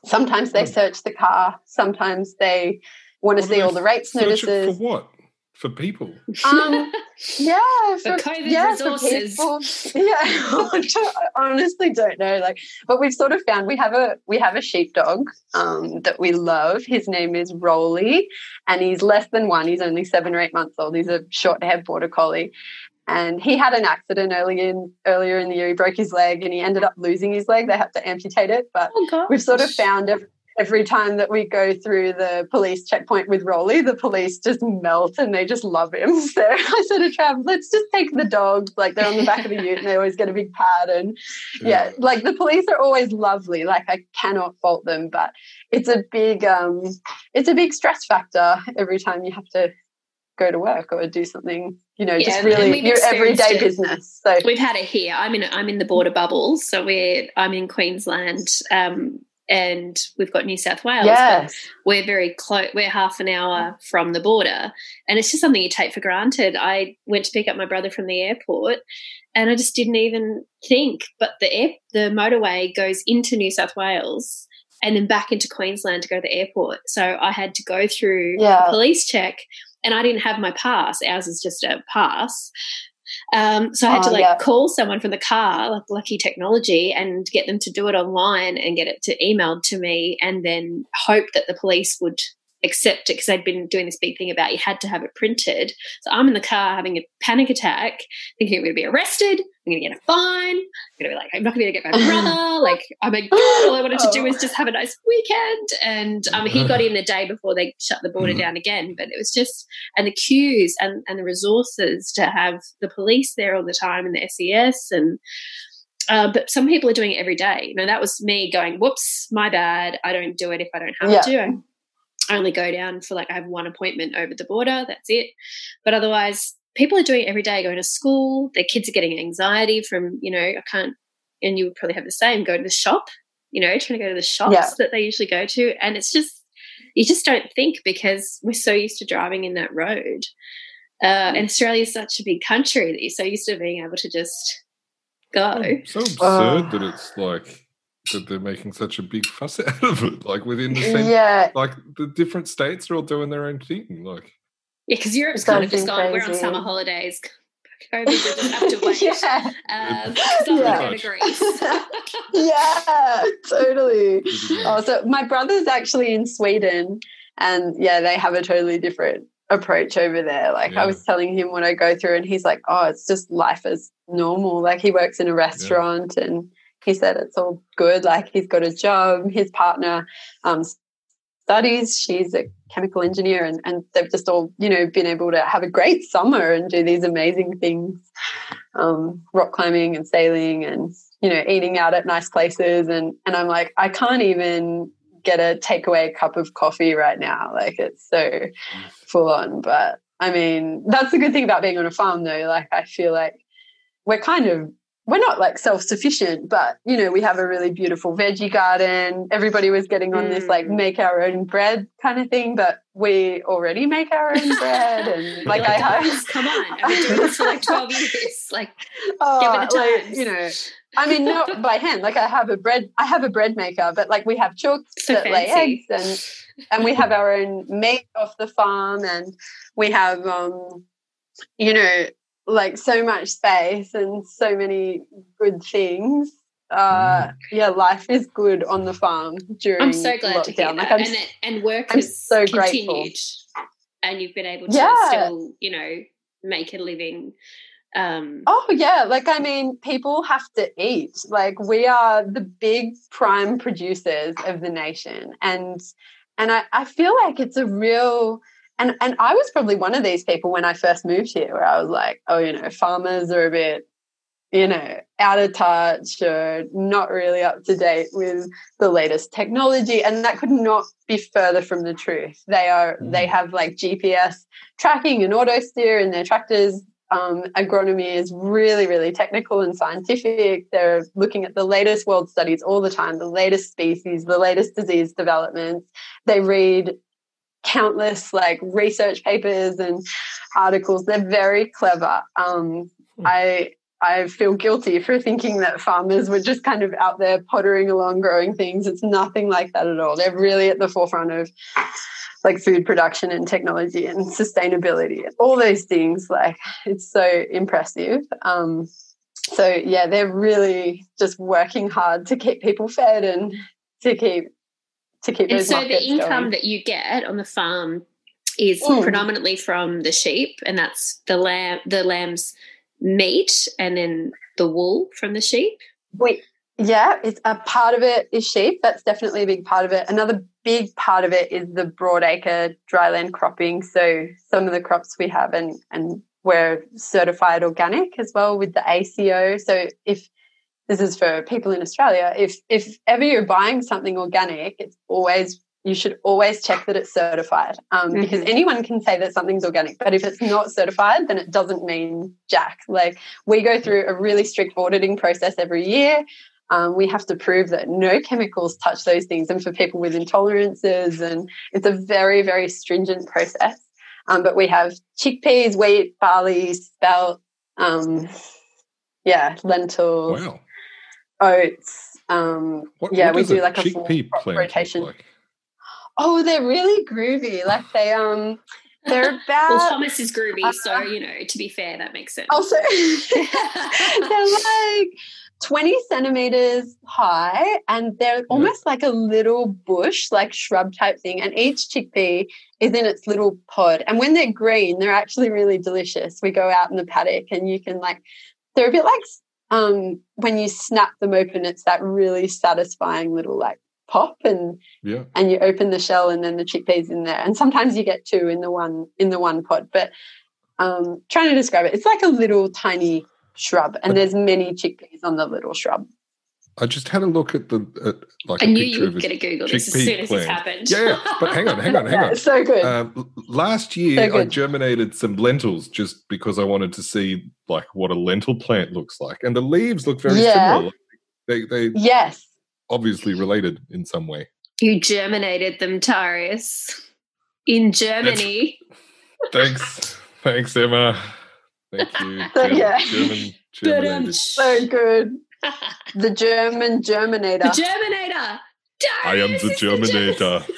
sometimes they hmm. search the car. Sometimes they want to see all the rates notices. For what? For people. Um, yeah, for, for COVID yeah, resources. For people. Yeah, I honestly don't know. Like, but we've sort of found we have a we have a sheepdog um, that we love. His name is Rolly, and he's less than one. He's only seven or eight months old. He's a short-haired border collie. And he had an accident early in earlier in the year. He broke his leg and he ended up losing his leg. They had to amputate it. But oh, we've sort of found every time that we go through the police checkpoint with Rolly, the police just melt and they just love him. So I said to Trav, let's just take the dogs. Like they're on the back of the ute and they always get a big pad. And yeah, yeah, like the police are always lovely. Like I cannot fault them, but it's a big um it's a big stress factor every time you have to go to work or do something you know yeah, just really your everyday it. business so we've had it here i'm in i'm in the border bubbles so we're i'm in queensland um, and we've got New South Wales. Yes. we're very close. We're half an hour from the border, and it's just something you take for granted. I went to pick up my brother from the airport, and I just didn't even think. But the air, the motorway goes into New South Wales and then back into Queensland to go to the airport. So I had to go through yeah. a police check, and I didn't have my pass. Ours is just a pass. Um, so I had oh, to like yeah. call someone from the car, like Lucky Technology, and get them to do it online and get it to emailed to me, and then hope that the police would accept it because they'd been doing this big thing about you had to have it printed. So I'm in the car having a panic attack, thinking I'm going to be arrested. I'm going to get a fine. I'm going to be like, I'm not going to get my brother. like, oh my God, all I wanted to do was just have a nice weekend. And um, he got in the day before they shut the border down again. But it was just, and the queues and, and the resources to have the police there all the time and the SES and, uh, but some people are doing it every day. You know, that was me going, whoops, my bad. I don't do it if I don't have yeah. to. I only go down for like I have one appointment over the border. That's it. But otherwise, people are doing it every day. Going to school, their kids are getting anxiety from you know I can't. And you would probably have the same. Go to the shop, you know, trying to go to the shops yeah. that they usually go to, and it's just you just don't think because we're so used to driving in that road. Uh, and Australia is such a big country that you're so used to being able to just go. so absurd uh, that it's like that they're making such a big fuss out of it. Like within the same, yeah, like the different states are all doing their own thing. Like, yeah, because Europe's kind of just gone. Crazy. We're on summer holidays. COVID, we just have to wait. yeah. Um, yeah. yeah, totally. Oh, so my brother's actually in Sweden, and yeah, they have a totally different approach over there. Like yeah. I was telling him when I go through, and he's like, "Oh, it's just life as normal." Like he works in a restaurant yeah. and he said it's all good. Like he's got a job. His partner um, studies. She's a chemical engineer, and, and they've just all you know been able to have a great summer and do these amazing things, um, rock climbing and sailing, and you know eating out at nice places. And and I'm like, I can't even get a takeaway cup of coffee right now. Like it's so full on. But I mean, that's the good thing about being on a farm, though. Like I feel like we're kind of we're not like self-sufficient but you know we have a really beautiful veggie garden. Everybody was getting on this like mm. make our own bread kind of thing but we already make our own bread and like i have come on. I've been doing this for like 12 years. Like oh, give it a time like, you know. i mean not by hand. Like i have a bread i have a bread maker but like we have chooks so that fancy. lay eggs and and we have our own meat off the farm and we have um you know like so much space and so many good things. Uh, mm. yeah, life is good on the farm during I'm so glad lockdown. to hear that. Like, and, it, and work I'm has so continued, grateful. and you've been able to yeah. still, you know, make a living. Um, oh yeah, like I mean, people have to eat. Like we are the big prime producers of the nation, and and I, I feel like it's a real and and I was probably one of these people when I first moved here, where I was like, oh, you know, farmers are a bit, you know, out of touch or not really up to date with the latest technology, and that could not be further from the truth. They are they mm. have like GPS tracking and auto steer in their tractors. Um, agronomy is really, really technical and scientific. They're looking at the latest world studies all the time, the latest species, the latest disease developments. They read countless like research papers and articles. They're very clever. Um, hmm. I I feel guilty for thinking that farmers were just kind of out there pottering along growing things. It's nothing like that at all. They're really at the forefront of like food production and technology and sustainability and all those things. Like it's so impressive. Um, so yeah, they're really just working hard to keep people fed and to keep to keep. And so the income going. that you get on the farm is mm. predominantly from the sheep, and that's the lamb, the lamb's meat, and then the wool from the sheep. Wait, yeah, it's a part of it is sheep. That's definitely a big part of it. Another big part of it is the broadacre dryland cropping. So some of the crops we have and and we're certified organic as well with the ACO. So if this is for people in Australia. If if ever you're buying something organic, it's always you should always check that it's certified um, mm-hmm. because anyone can say that something's organic, but if it's not certified, then it doesn't mean jack. Like we go through a really strict auditing process every year. Um, we have to prove that no chemicals touch those things, and for people with intolerances, and it's a very very stringent process. Um, but we have chickpeas, wheat, barley, spelt, um, yeah, lentils. Wow oats. Um, what, yeah, what we do like a full rotation. Like? Oh, they're really groovy. Like they um they're about Well Thomas is groovy, uh, so you know, to be fair, that makes sense. Also they're like 20 centimeters high and they're almost like a little bush, like shrub type thing. And each chickpea is in its little pod. And when they're green, they're actually really delicious. We go out in the paddock and you can like, they're a bit like um, when you snap them open, it's that really satisfying little like pop and yeah. and you open the shell and then the chickpeas in there. And sometimes you get two in the one in the one pod. But um, trying to describe it, it's like a little tiny shrub, and there's many chickpeas on the little shrub. I just had a look at the at, like. I knew you were going to Google this as soon as this happened. Yeah, yeah, but hang on, hang on, hang on. so good. Um, last year, so I germinated some lentils just because I wanted to see like what a lentil plant looks like, and the leaves look very yeah. similar. They, they, yes, obviously related in some way. You germinated them, Darius, in Germany. thanks, thanks, Emma. Thank you. yeah. German, German so good the German Germinator. The Germinator. I am the Germinator.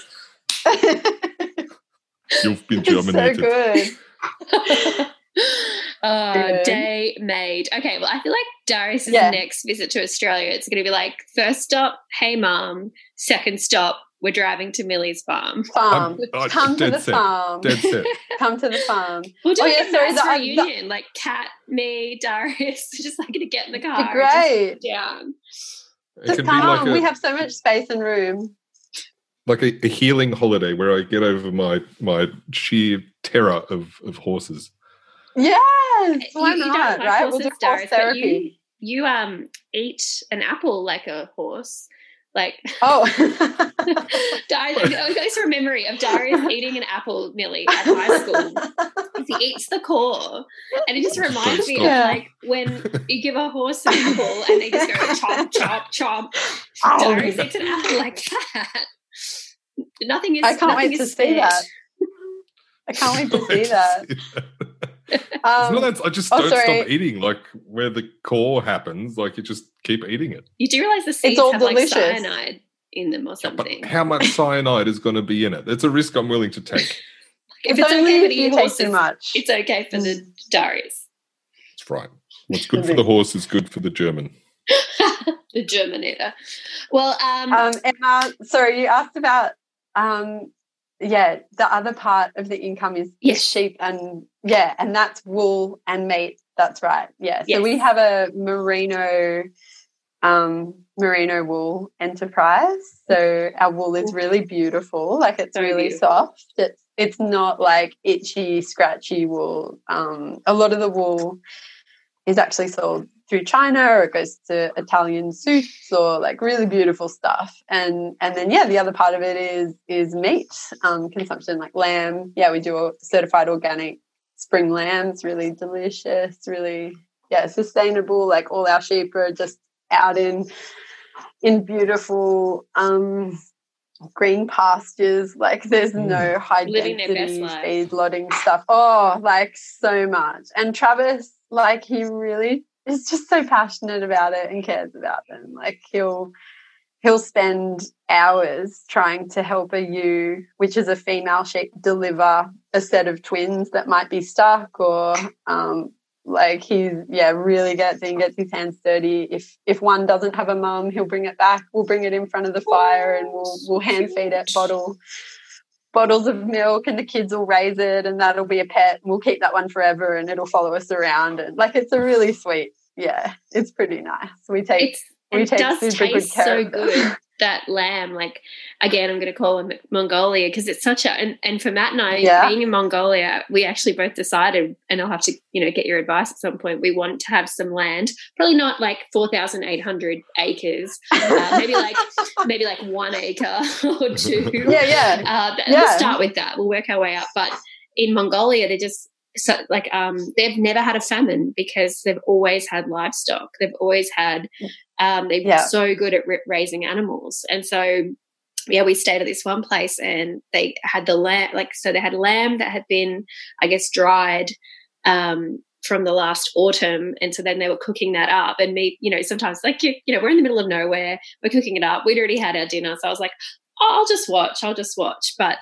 You've been germinated. so good. uh, day made. Okay, well, I feel like Darius' yeah. next visit to Australia, it's going to be like first stop, hey mom. Second stop, we're driving to Millie's farm. Farm. Um, Come to the set. farm. Dead set. Come to the farm. We'll do oh, yeah, sorry, the, reunion, the, like Cat, me, Darius, just like to get in the car. Great. Just down. It just come like on. A, we have so much space and room. Like a, a, healing holiday where I get over my my sheer terror of, of horses. Yes, why you, not? You right, we'll do horse therapy. You, you um eat an apple like a horse like, oh, Darius, goes from memory of Darius eating an apple Millie at high school. he eats the core, and it just reminds me of like when you give a horse an apple and they just go chomp, chomp, chomp. Oh, Darius eats an apple like that. Nothing is. I can't wait to see that. I can't wait to see that. Um, no, I just oh, don't sorry. stop eating. Like where the core happens, like you just keep eating it. You do realize the seeds have delicious. like cyanide in them or something. But how much cyanide is going to be in it? It's a risk I'm willing to take. if it's, it's okay for the horses, too much. it's okay for the dairies. That's right. What's good for the horse is good for the German. the Germinator. Well, um, um, Emma, sorry, you asked about um, yeah, the other part of the income is yes. sheep and yeah, and that's wool and meat. That's right. Yeah. So yes. we have a merino um, merino wool enterprise. So our wool is really beautiful. Like it's so really beautiful. soft. It's it's not like itchy, scratchy wool. Um, a lot of the wool is actually sold through China or it goes to Italian suits or like really beautiful stuff. And and then yeah, the other part of it is is meat um, consumption, like lamb. Yeah, we do a certified organic spring lambs, really delicious, really yeah, sustainable. Like all our sheep are just out in in beautiful um green pastures. Like there's mm. no high Living density feedlotting stuff. Oh, like so much. And Travis, like he really is just so passionate about it and cares about them. Like he'll he'll spend hours trying to help a ewe, which is a female sheep, deliver a set of twins that might be stuck or um, like he's yeah really gets in gets his hands dirty. If if one doesn't have a mum he'll bring it back. We'll bring it in front of the fire and we'll we'll hand feed it bottle bottles of milk and the kids will raise it and that'll be a pet and we'll keep that one forever and it'll follow us around and like it's a really sweet yeah it's pretty nice. We take it's, we take super good care so good that lamb like again i'm going to call him mongolia because it's such a and, and for matt and i yeah. being in mongolia we actually both decided and i'll have to you know get your advice at some point we want to have some land probably not like 4800 acres uh, maybe like maybe like one acre or two yeah yeah, uh, yeah. we'll start with that we'll work our way up but in mongolia they're just so like um they've never had a famine because they've always had livestock they've always had um, they were yeah. so good at raising animals. And so, yeah, we stayed at this one place and they had the lamb, like, so they had lamb that had been, I guess, dried um, from the last autumn. And so then they were cooking that up and me, you know, sometimes like, you, you know, we're in the middle of nowhere, we're cooking it up. We'd already had our dinner. So I was like, oh, I'll just watch, I'll just watch. But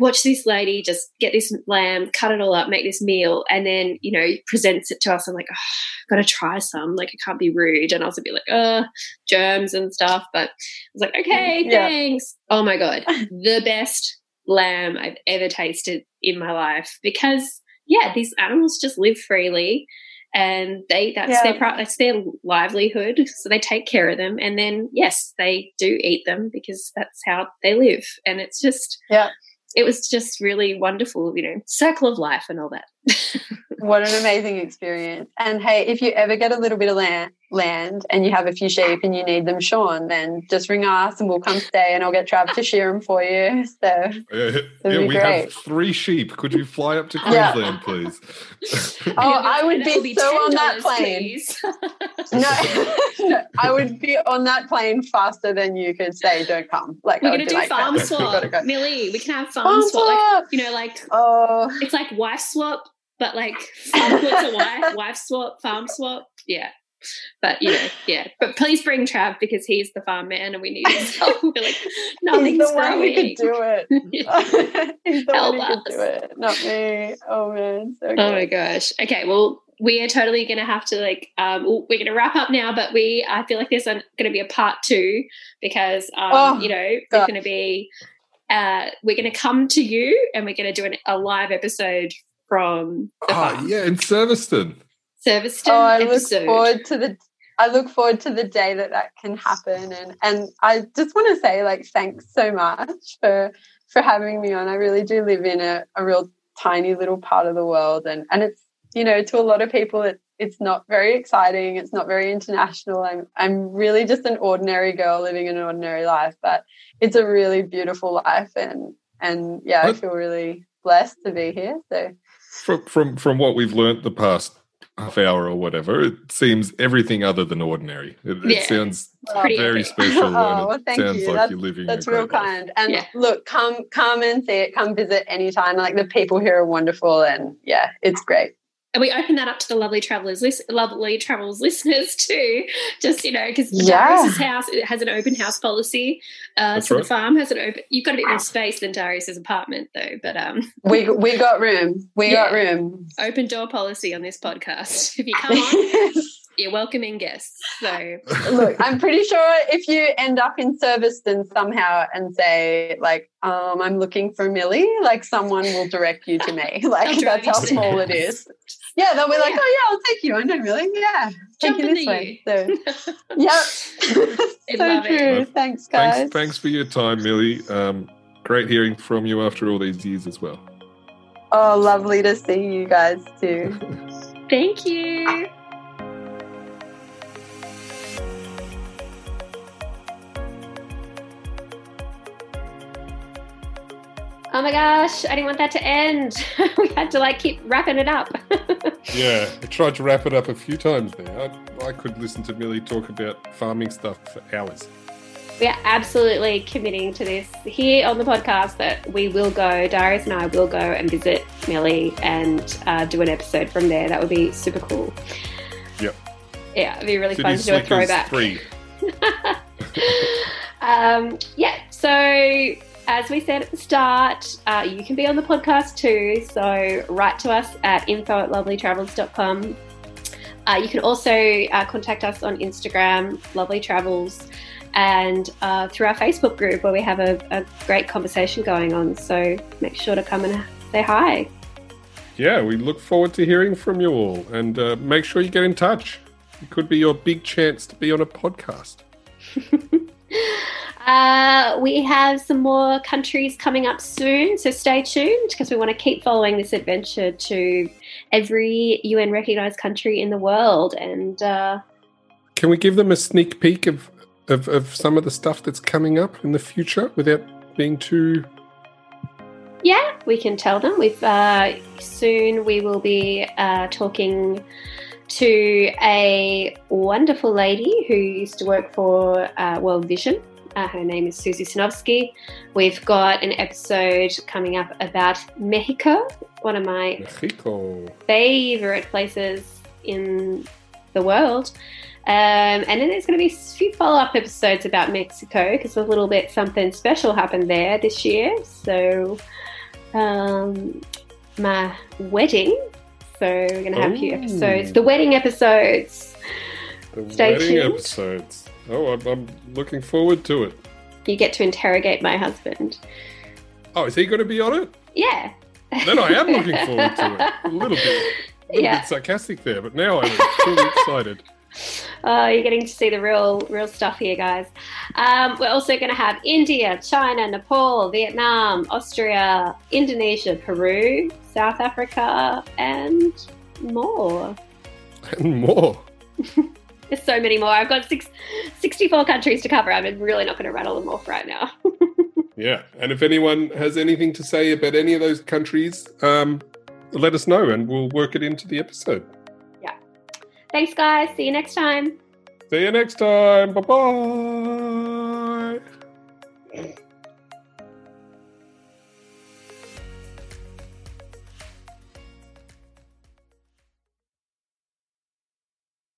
watch this lady just get this lamb, cut it all up, make this meal, and then, you know, presents it to us. I'm like, oh, I've got to try some. Like, I can't be rude. And I was a bit like, oh, germs and stuff. But I was like, okay, mm, yeah. thanks. Oh my God. the best lamb I've ever tasted in my life because, yeah, these animals just live freely and they that's yeah. their that's their livelihood so they take care of them and then yes they do eat them because that's how they live and it's just yeah it was just really wonderful, you know, circle of life and all that. What an amazing experience. And hey, if you ever get a little bit of land, land and you have a few sheep and you need them shorn, then just ring us and we'll come stay and I'll get Trav to shear them for you. So uh, yeah, we great. have three sheep. Could you fly up to Queensland, please? oh, I would be, be so on that plane. no, no, I would be on that plane faster than you could say, don't come. Like we're gonna do like, farm swap, go. Millie. We can have farm, farm swap. swap. Like, you know, like oh, it's like wife swap but like farm a wife, wife swap, farm swap. Yeah. But you know, yeah. But please bring Trav because he's the farm man and we need his help. We're like, nothing's he's the growing. one who could do it. he's the help one who us. could do it, not me. Oh man. So oh my gosh. Okay, well, we are totally going to have to like um, we're going to wrap up now but we i feel like there's going to be a part two because um, oh, you know there's going to be uh, we're going to come to you and we're going to do an, a live episode from the oh, yeah, in Serviston. Serviceton. Oh, I episode. look forward to the. I look forward to the day that that can happen, and and I just want to say like thanks so much for for having me on. I really do live in a, a real tiny little part of the world, and and it's you know to a lot of people it it's not very exciting. It's not very international. I'm I'm really just an ordinary girl living an ordinary life, but it's a really beautiful life, and and yeah. I feel really blessed to be here. So from from from what we've learnt the past half hour or whatever, it seems everything other than ordinary. It, yeah. Oh, it sounds oh, very special. oh, well, thank sounds you. like that's, you're living. That's real kind. Life. And yeah. look, come come and see it. Come visit anytime. Like the people here are wonderful, and yeah, it's great and we open that up to the lovely travelers, lovely travels listeners too. Just you know, because yeah. Darius's house it has an open house policy, uh, so right. the farm has an open. You've got a bit more space than Darius's apartment, though. But um, we we got room. We yeah, got room. Open door policy on this podcast. If you come on, you're welcoming guests. So look, I'm pretty sure if you end up in Serviceton somehow and say like, um, I'm looking for Millie, like someone will direct you to me. Like that's how small it is. Yeah, they'll be like, oh yeah, I'll take you. I know Millie. Yeah, take you this way. So, yep. so true. It. Thanks, guys. Thanks, thanks, for your time, Millie. Um, great hearing from you after all these years as well. Oh, lovely to see you guys too. Thank you. Oh my gosh, I didn't want that to end. we had to like keep wrapping it up. yeah, I tried to wrap it up a few times there. I, I could listen to Millie talk about farming stuff for hours. We are absolutely committing to this here on the podcast that we will go, Darius and I will go and visit Millie and uh, do an episode from there. That would be super cool. Yep. Yeah, it'd be really City fun to do a throwback. Three. um, yeah, so as we said at the start, uh, you can be on the podcast too. So write to us at info at lovelytravels.com. Uh, you can also uh, contact us on Instagram, Lovely Travels, and uh, through our Facebook group where we have a, a, great conversation going on. So make sure to come and say hi. Yeah, we look forward to hearing from you all and uh, make sure you get in touch. It could be your big chance to be on a podcast. Uh, we have some more countries coming up soon, so stay tuned because we want to keep following this adventure to every UN recognized country in the world. And uh, can we give them a sneak peek of, of, of some of the stuff that's coming up in the future without being too? Yeah, we can tell them. We've uh, soon we will be uh, talking to a wonderful lady who used to work for uh, World Vision uh, her name is Susie Sinovsky. We've got an episode coming up about Mexico, one of my Mexico. favorite places in the world. Um, and then there's going to be a few follow up episodes about Mexico because a little bit something special happened there this year. So, um, my wedding. So, we're going to have Ooh. a few episodes. The wedding episodes. The Stay wedding tuned. episodes. Oh, I'm, I'm looking forward to it. You get to interrogate my husband. Oh, is he going to be on it? Yeah. Then I am looking forward to it. A little bit, a little yeah. bit sarcastic there, but now I'm truly excited. Oh, you're getting to see the real, real stuff here, guys. Um, we're also going to have India, China, Nepal, Vietnam, Austria, Indonesia, Peru, South Africa, and more. And more. There's so many more. I've got six, 64 countries to cover. I'm really not going to rattle them off right now. yeah. And if anyone has anything to say about any of those countries, um, let us know and we'll work it into the episode. Yeah. Thanks, guys. See you next time. See you next time. Bye bye.